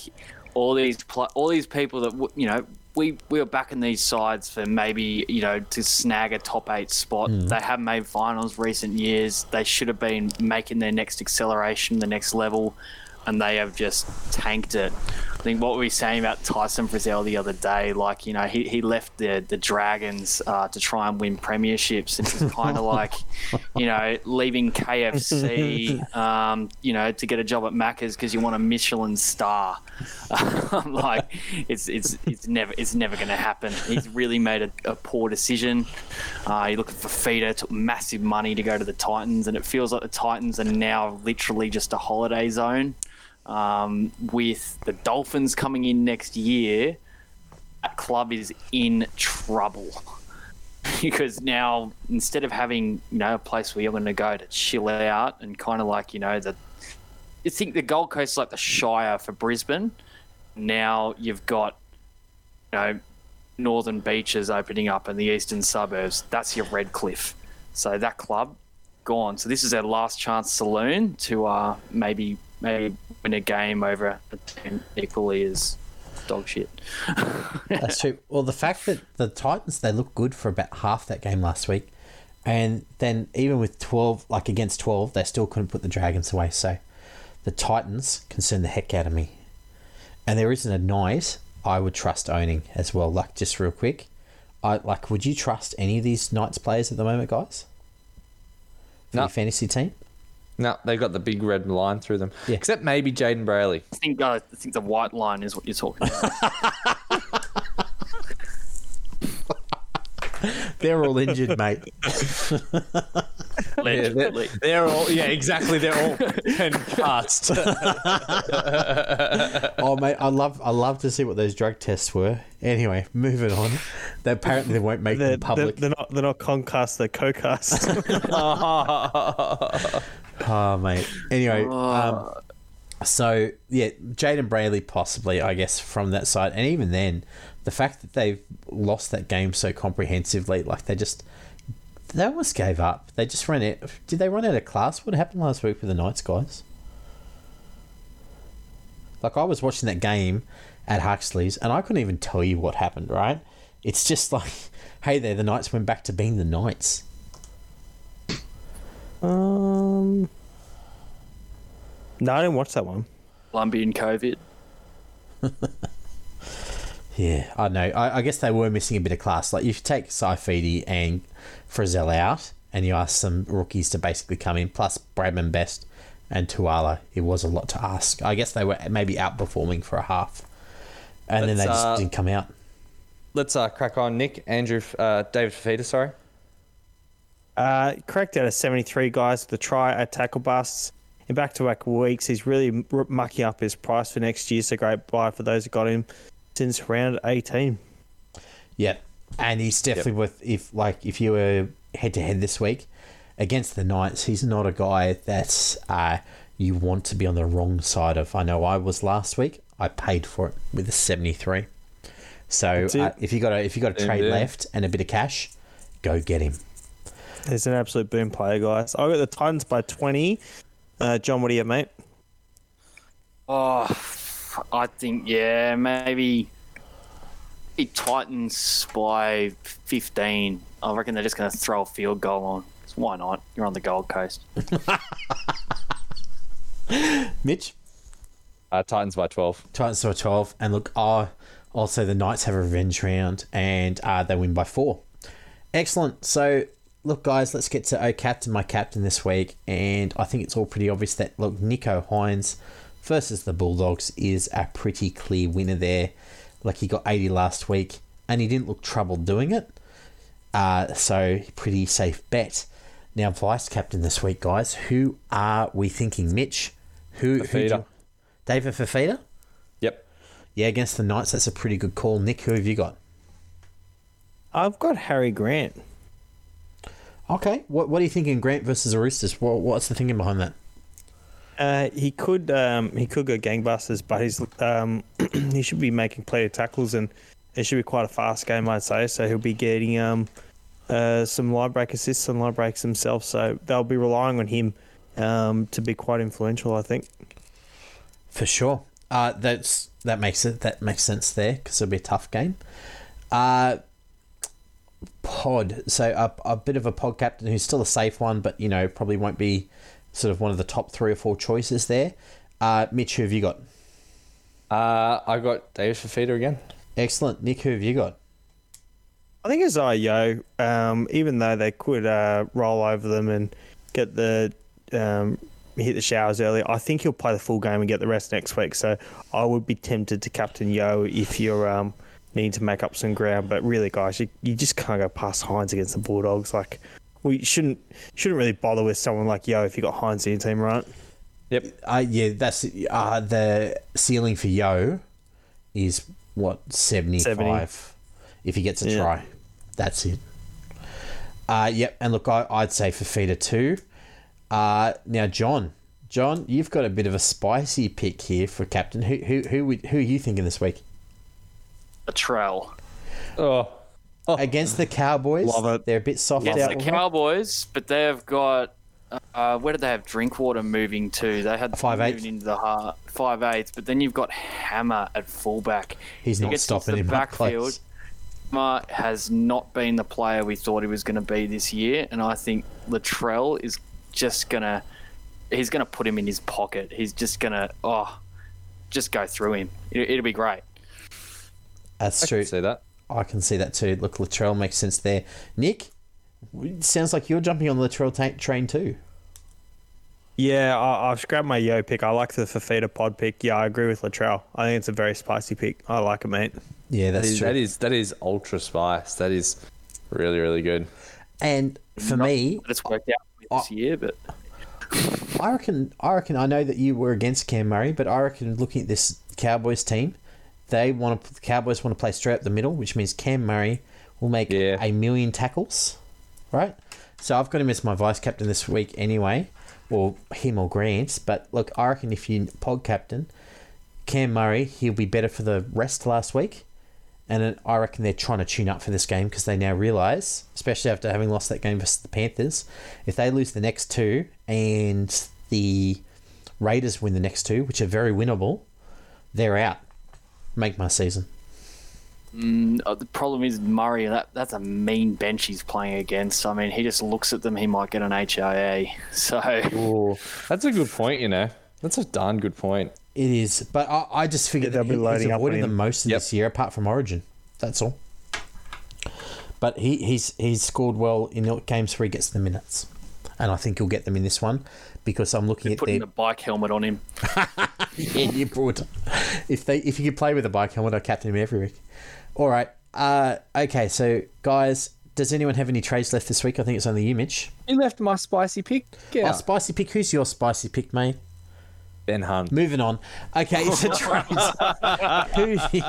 all these pl- all these people that w- you know we we were backing these sides for maybe you know to snag a top eight spot. They have made finals recent years. They should have been making their next acceleration, the next level. And they have just tanked it. I think what we were saying about Tyson Frizell the other day, like you know, he, he left the the Dragons uh, to try and win premierships, and it's kind of like, you know, leaving KFC, um, you know, to get a job at Macca's because you want a Michelin star. Like, it's it's it's never it's never going to happen. He's really made a, a poor decision. Uh, you're looking for feeder, took massive money to go to the Titans, and it feels like the Titans are now literally just a holiday zone. Um, with the Dolphins coming in next year, that club is in trouble because now instead of having you know a place where you're going to go to chill out and kind of like you know the you think the Gold Coast is like the Shire for Brisbane. Now you've got you know northern beaches opening up and the eastern suburbs. That's your Redcliffe. So that club gone. So this is their last chance saloon to uh, maybe maybe win a game over a team equally is dog shit. That's true. Well, the fact that the Titans they looked good for about half that game last week, and then even with twelve, like against twelve, they still couldn't put the Dragons away. So, the Titans concern the heck out of me, and there isn't a night I would trust owning as well. Like just real quick, I like. Would you trust any of these Knights players at the moment, guys? For No. your fantasy team. No, they've got the big red line through them. Yeah. Except maybe Jayden Brailey. I think uh, I think the white line is what you're talking about. They're all injured, mate. Yeah, they're, they're all yeah, exactly. They're all concussed. Oh mate, I love I love to see what those drug tests were. Anyway, moving on. They apparently they won't make They're, them public. they're, they're not they're not concussed, they're co-cast. Oh mate. Anyway, um, So yeah, Jayden Brailey possibly, I guess, from that side, and even then, the fact that they've lost that game so comprehensively, like they just they almost gave up. They just ran out. Did they run out of class? What happened last week with the Knights guys? Like I was watching that game at Huxley's, and I couldn't even tell you what happened. Right? It's just like, hey, there, the Knights went back to being the Knights. Um, no, I didn't watch that one. Colombian COVID. Yeah, I know. I, I guess they were missing a bit of class. Like, if you take Saifiti and Frizell out, and you ask some rookies to basically come in, plus Bradman Best and Tuala, it was a lot to ask. I guess they were maybe outperforming for a half, and then they just uh, didn't come out. Let's uh, crack on. Nick, Andrew, uh, David Fifita, sorry. Uh, correct out of 73 guys with a try at tackle busts. In back to back weeks, he's really mucking up his price for next year. So great buy for those who got him since round 18. Yeah, and he's definitely with if like if you were head to head this week against the Knights, he's not a guy that uh, you want to be on the wrong side of. I know I was last week. I paid for it with a seventy three. So uh, if you got a if you got a trade there. left and a bit of cash, go get him. He's an absolute boom player, guys. I got the Titans by 20. Uh, John, what do you have, mate? Oh, I think yeah, maybe the Titans by fifteen. I reckon they're just going to throw a field goal on. Why not? You're on the Gold Coast. Mitch, Uh, Titans by 12. Titans to a twelve, and look, uh, also the Knights have a revenge round, and uh, they win by four. Excellent. So, look, guys, let's get to O captain, my captain this week, and I think it's all pretty obvious that look, Nicho Hynes versus the Bulldogs is a pretty clear winner there. Like he got eighty last week, and he didn't look troubled doing it. Uh, so pretty safe bet. Now, vice captain this week, guys. Who are we thinking? Mitch. Who? who do Fifita. you- David Fifita. Yep. Yeah, against the Knights, that's a pretty good call. Nick, who have you got? I've got Harry Grant. Okay, what what are you thinking, Grant versus the Roosters? What, what's the thinking behind that? Uh, he could um, he could go gangbusters, but he's um, he should be making plenty of tackles, and it should be quite a fast game, I'd say. So he'll be getting um, uh, some line break assists and line breaks himself. So they'll be relying on him um, to be quite influential, I think. For sure. Uh, that's that makes it that makes sense there because it'll be a tough game. Uh, pod. So a, a bit of a pod captain who's still a safe one, but you know probably won't be sort of one of the top three or four choices there. Uh, Mitch, who have you got? Uh, I got David Fifita again. Excellent. Nick, who have you got? I think it's Yeo. Um, even though they could uh, roll over them and get the um, hit the showers early, I think he'll play the full game and get the rest next week. So I would be tempted to captain Yeo if you're um, needing to make up some ground. But really, guys, you, you just can't go past Hynes against the Bulldogs. Like we shouldn't shouldn't really bother with someone like Yeo if you got Hynes in your team, right? Yep. Uh, yeah, that's uh, the ceiling for Yeo is what seventy five. If he gets a Yeah. try, that's it. Uh, yep, and look, I, I'd say Fifita too. Uh, now, John, John, you've got a bit of a spicy pick here for captain. Who who who who are you thinking this week A trowel. Oh. against the Cowboys? Love it. They're a bit soft It's out. the Cowboys, but they've got. Uh, where did they have Drinkwater moving to? They had Five eighth. moving into the heart, five eighths. But then you've got Hammer at fullback. He's He not gets into stopping the him. backfield. close. Hammer has not been the player we thought he was going to be this year, and I think Latrell is just gonna. He's gonna put him in his pocket. He's just gonna oh, just go through him. It, it'll be great. That's I true. can see that. I can see that too. Look, Latrell makes sense there. Nick, sounds like you're jumping on the Latrell ta- train too. Yeah, I, I've grabbed my Yeo pick. I like the Fifita pod pick. Yeah, I agree with Latrell. I think it's a very spicy pick. I like it, mate. Yeah, That that's true. that is that is ultra spice. That is really really good. and for Not me, that it's worked out this year, but I reckon. I reckon. I know that you were against Cam Murray, but I reckon looking at this Cowboys team, they want to. The Cowboys want to play straight up the middle, which means Cam Murray will make Yeah. a million tackles, right? So I've got him as my vice captain this week anyway, or him or Grant. But look, I reckon if you pod captain Cam Murray, he'll be better for the rest last week. And I reckon they're trying to tune up for this game because they now realise, especially after having lost that game versus the Panthers, if they lose the next two and the Raiders win the next two, which are very winnable, they're out. Make my season. Mm, uh, the problem is Murray. That that's a mean bench he's playing against. I mean, he just looks at them. He might get an HIA. So Ooh, that's a good point. You know, that's a darn good point. It is, but I, I just figured Yeah, that they'll be he, he's loading up avoided on them most of Yep. this year, apart from Origin. That's all. But he, he's he's scored well in the games where he gets the minutes, and I think he'll get them in this one because I'm looking at putting their a bike helmet on him. yeah, you would. If they if you could play with a bike helmet, I'd captain him every week. All right. Uh, okay, so guys, does anyone have any trades left this week? I think it's only you, Mitch. You left my spicy pick. Oh, Yeah, spicy pick. Who's your spicy pick, mate? Ben Hunt. Moving on. Okay, so trades. Who,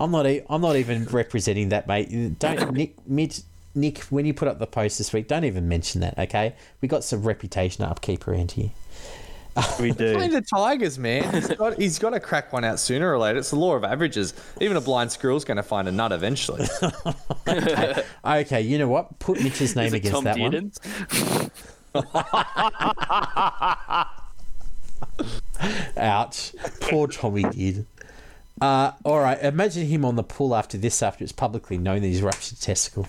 I'm not. e- I'm not even representing that, mate. Don't Nick. Mid, Nick, when you put up the post this week, don't even mention that. Okay, we got some reputation upkeep around here. We Play do. the Tigers, man. He's got, he's got to crack one out sooner or later. It's the law of averages. Even a blind squirrel's going to find a nut eventually. Okay, you know what? Put Mitch's name against Tom that one. Ouch. Poor Tommy did. Uh, all right, imagine him on the pool after this, after it's publicly known that he's ruptured testicle.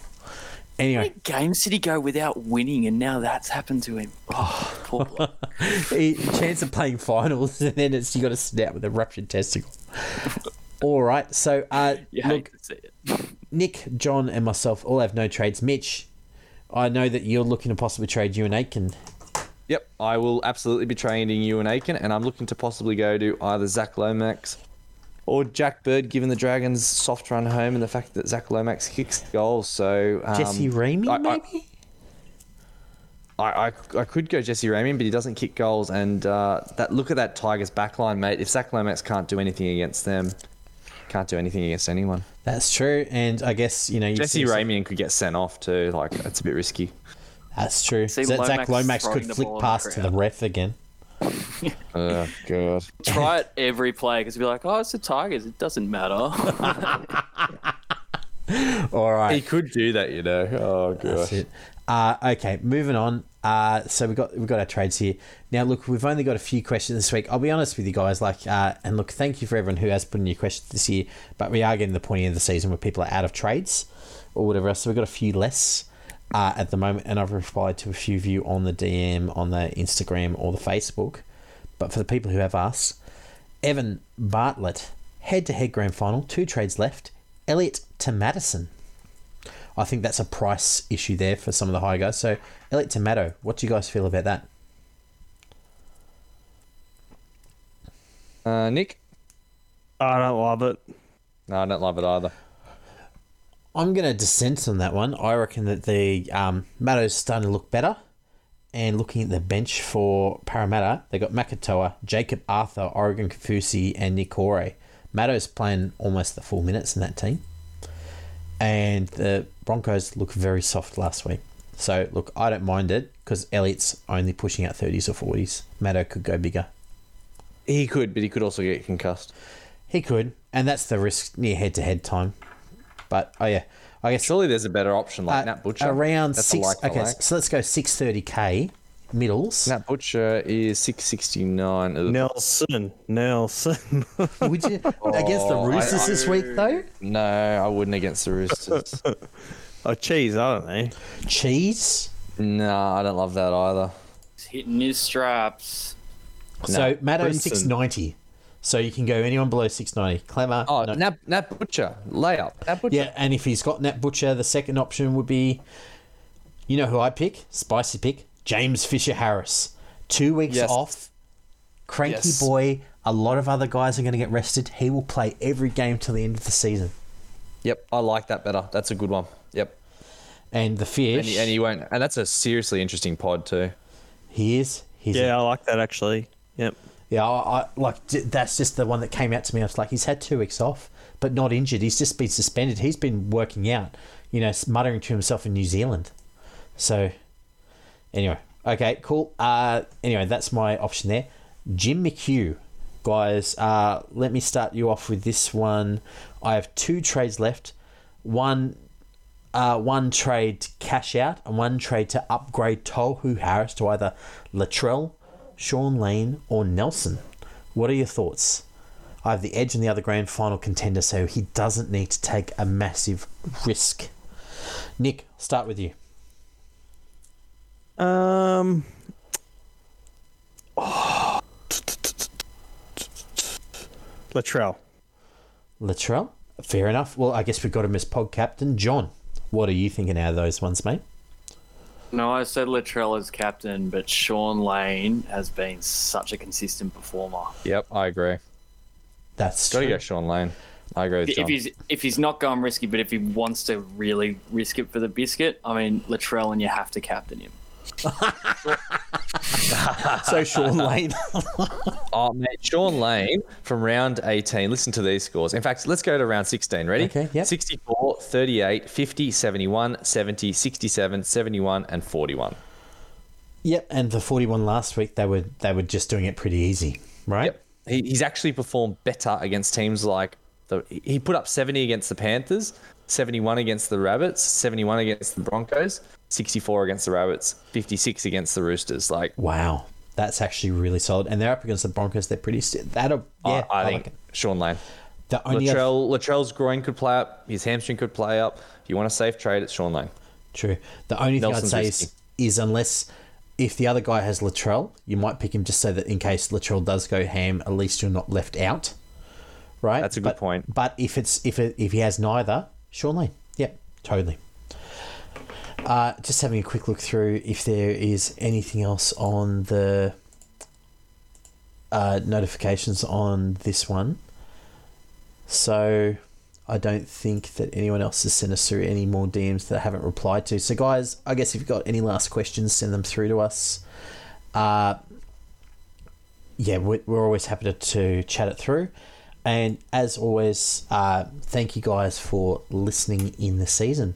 How Anyway, many games did he go without winning, and now that's happened to him? Oh, poor bloke. he, chance of playing finals, and then it's you got to sit out with a ruptured testicle. All right, so uh, You look, hate to see it. Nick, John, and myself all have no trades. Mitch, I know that you're looking to possibly trade Euan Aitken. Yep, I will absolutely be trading Euan Aitken, and I'm looking to possibly go to either Zach Lomax or Jack Bird, given the Dragons' soft run home and the fact that Zach Lomax kicks goals. So um, Jesse Ramien, I- I- maybe? I, I, I could go Jesse Ramien, but he doesn't kick goals. And uh, that look at that Tigers backline, mate. If Zach Lomax can't do anything against them, can't do anything against anyone. That's true, and I guess you know Jesse see some- could get sent off too. Like it's a bit risky. That's true. See Zach Lomax Lomax could flick ball the past to the ref again. Oh god. Try it every play because you'll be like, oh, it's the Tigers. It doesn't matter. All right. He could do that, you know. Oh That's gosh. Uh, okay, moving on. Uh, so we got we got our trades here. Now, look, we've only got a few questions this week. I'll be honest with you guys. Like, uh, and look, thank you for everyone who has put in your questions this year. But we are getting to the point of the season where people are out of trades or whatever else. So we've got a few less uh, at the moment, and I've replied to a few of you on the DM, on the Instagram, or the Facebook. But for the people who have asked, Evan Bartlett, head-to-head grand final, two trades left. Elliott to Matterson. I think that's a price issue there for some of the high guys. So, Elliott to Tomato, what do you guys feel about that? Uh, Nick? I don't love it. No, I don't love it either. I'm going to dissent on that one. I reckon that the um, Matto's starting to look better. And looking at the bench for Parramatta, they got Makatoa, Jacob Arthur, Oregon Kaufusi, and Nick Ore. Matto's playing almost the full minutes in that team. And the Broncos look very soft last week. So, look, I don't mind it because Elliott's only pushing out 30s or 40s. Matto could go bigger. He could, but he could also get concussed. He could, and that's the risk near head to head time. But oh yeah, I guess Surely there's a better option like uh, Nat Butcher. around That's six. like okay, like. so let's go six thirty k middles. Nat Butcher is 669. Nelson. Nelson. Would you against the Oh, I- Roosters this week though? No, I wouldn't against the Roosters. oh, cheese, I don't know. Cheese. no, I don't love that either. He's hitting his straps. So Matto Brinson. six ninety. So you can go anyone below six ninety. Clemmer. Oh, no. Nat, Nat Butcher, layup. Nat Butcher. Yeah, and if he's got Nat Butcher, the second option would be, you know who I pick, spicy pick, James Fisher Harris. Two weeks Yes. off, cranky Yes. boy. A lot of other guys are going to get rested. He will play every game till the end of the season. Yep, I like that better. That's a good one. Yep. And the fish, And he, and he won't. And that's a seriously interesting pod too. he is. He's Yeah, I like that actually. Yep. Yeah, I, I like that's just the one that came out to me. I was like, he's had two weeks off, but not injured. He's just been suspended. He's been working out, you know, muttering to himself in New Zealand. So, Anyway, okay, cool. Uh, anyway, that's my option there. Jim McHugh, guys. Uh, let me start you off with this one. I have two trades left. One, uh, one trade to cash out, and one trade to upgrade Tohu Harris to either Latrell, Shaun Lane, or Nelson. What are your thoughts? I have the edge in the other grand final contender, so he doesn't need to take a massive risk. Nick, start with you. Um. Latrell. Latrell, fair enough. Well, I guess we've got him as pod captain. John, what are you thinking out of those ones, mate? No, I said Latrell as captain, but Shaun Lane has been such a consistent performer. Yep, I agree. That's Got to true. go Shaun Lane. I agree with If John. he's if he's not going risky, but if he wants to really risk it for the biscuit, I mean Latrell, and you have to captain him. So Shaun Lane. Oh, mate, Shaun Lane from round 18. Listen to these scores. In fact, let's go to round 16. Ready? Okay, yep. 64, 38, 50, 71, 70, 67, 71, and 41. yep, and the forty-one last week, they were they were just doing it pretty easy, right? Yep. He, he's actually performed better against teams like the. He put up 70 against the Panthers, 71 against the Rabbits, 71 against the Broncos, 64 against the Rabbits, 56 against the Roosters. Like, Wow, that's actually really solid. And they're up against the Broncos. They're pretty. St- that'll yeah. I, I think like. Shaun Lane. the only other- Latrell, Latrell's groin could play up. His hamstring could play up. If you want a safe trade, it's Shaun Lane. True. The only thing Nelson's I'd say is, is unless if the other guy has Latrell, you might pick him just so that in case Latrell does go ham, at least you're not left out. Right. That's a good But- point. But if it's if it, if he has neither, Shaun Lane. Yep, totally. Uh, just having a quick look through if there is anything else on the uh, notifications on this one. So I don't think that anyone else has sent us through any more DMs that I haven't replied to. So, guys, I guess if you've got any last questions, send them through to us. Uh, yeah, we're, always happy to, to chat it through. And as always, uh, thank you guys for listening in the season.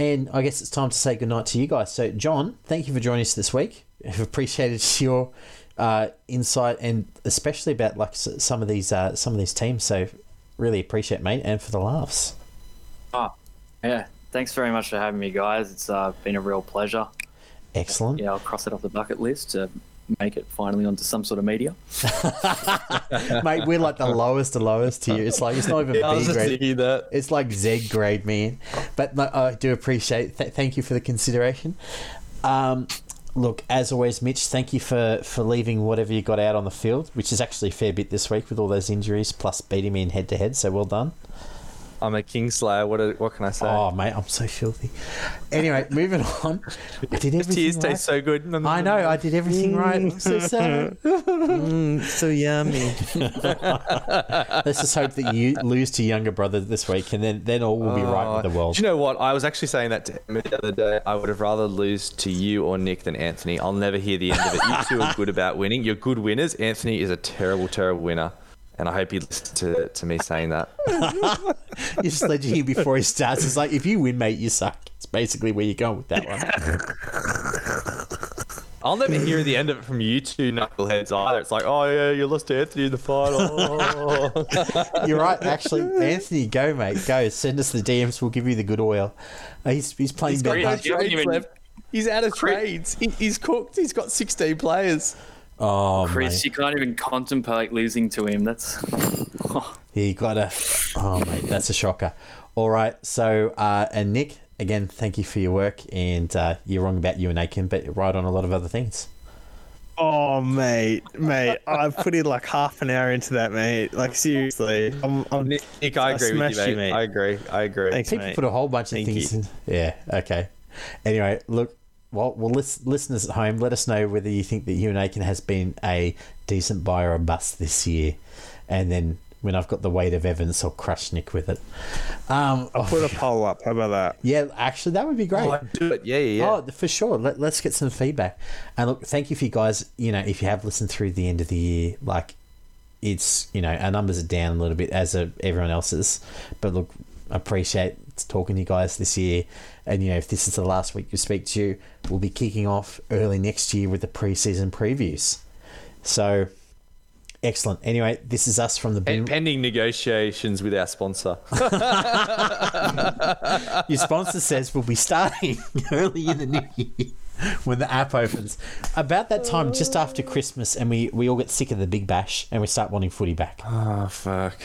And I guess it's time to say goodnight to you guys. So, John, thank you for joining us this week. I've appreciated your uh, insight and especially about like some of these uh, some of these teams. So, really appreciate, it, mate, and for the laughs. Oh, yeah. Thanks very much for having me, guys. It's uh, been a real pleasure. Excellent. Yeah, I'll cross it off the bucket list to make it finally onto some sort of media. mate, we're like the lowest of lowest here. It's like it's not even I was B grade. that. It's like Z grade, man. But no, I do appreciate. Th- thank you for the consideration. Um, look, as always, Mitch. Thank you for for leaving whatever you got out on the field, which is actually a fair bit this week with all those injuries, plus beating me in head to head. So well done. I'm a Kingslayer. What, what can I say? Oh, mate, I'm so filthy. Anyway, moving on. I did everything tears right. taste so good. I know, I did everything right. I'm so sorry. Mm, so yummy. Let's just hope that you lose to younger brother this week, and then then all will be right with the world. Do you know what? I was actually saying that to him the other day. I would have rather lose to you or Nick than Anthony. I'll never hear the end of it. You two are good about winning. You're good winners. Anthony is a terrible, terrible winner. And I hope you listens to, to me saying that. You just let you hear before he starts. It's like if you win, mate, you suck. It's basically where you're going with that one. I'll never hear the end of it from you two knuckleheads either. It's like, oh yeah, you lost to Anthony in the final. You're right, actually. Anthony, go, mate. Go. Send us the DMs. We'll give you the good oil. Uh, He's, he's playing He's got bad no luck. You haven't trades even- He's out of Chris- trades. He, he's cooked. He's got 16 players. Oh, Chris, mate. you can't even contemplate losing to him. That's He got a. Oh, mate, that's a shocker. All right. So, uh, and Nick, again, thank you for your work. And uh, you're wrong about Euan Aitken, but you're right on a lot of other things. Oh, mate, mate, I've put in like half an hour into that, mate. Like seriously, I'm, I'm Nick, Nick I I agree with you, mate. you, mate. I agree. I agree. Thanks, People mate. put a whole bunch of Thank things you. in. Yeah, okay. Anyway, look, well, well lis- listeners at home, let us know whether you think that Euan Aitken has been a decent buy or a bust this year. And then when I've got the weight of evidence, I'll crush Nick with it. Um, I'll put a poll up. How about that? yeah, actually, that would be great. Oh, do it. Yeah, yeah, yeah. Oh, for sure. Let, let's get some feedback. And look, thank you for you guys. You know, if you have listened through the end of the year, like it's, you know, our numbers are down a little bit as are everyone else's. But look, appreciate talking to you guys this year. And you know, if this is the last week we speak to you, we'll be kicking off early next year with the preseason previews. So excellent. Anyway, this is us from the Boom. pending negotiations with our sponsor. Your sponsor says we'll be starting early in the new year when the app opens. About that time, just after Christmas, and we, we all get sick of the big bash and we start wanting footy back. oh fuck!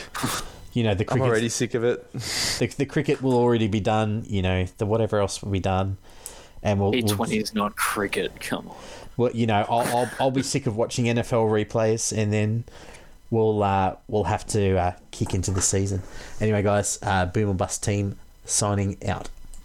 You know, the I'm cricket, already sick of it. the, the cricket will already be done. You know, the whatever else will be done, and we'll, T we'll is not cricket. Come on. well, you know, I'll, I'll I'll be sick of watching NFL replays, and then we'll uh, we'll have to uh, kick into the season. Anyway, guys, uh, Boom or Bust team signing out.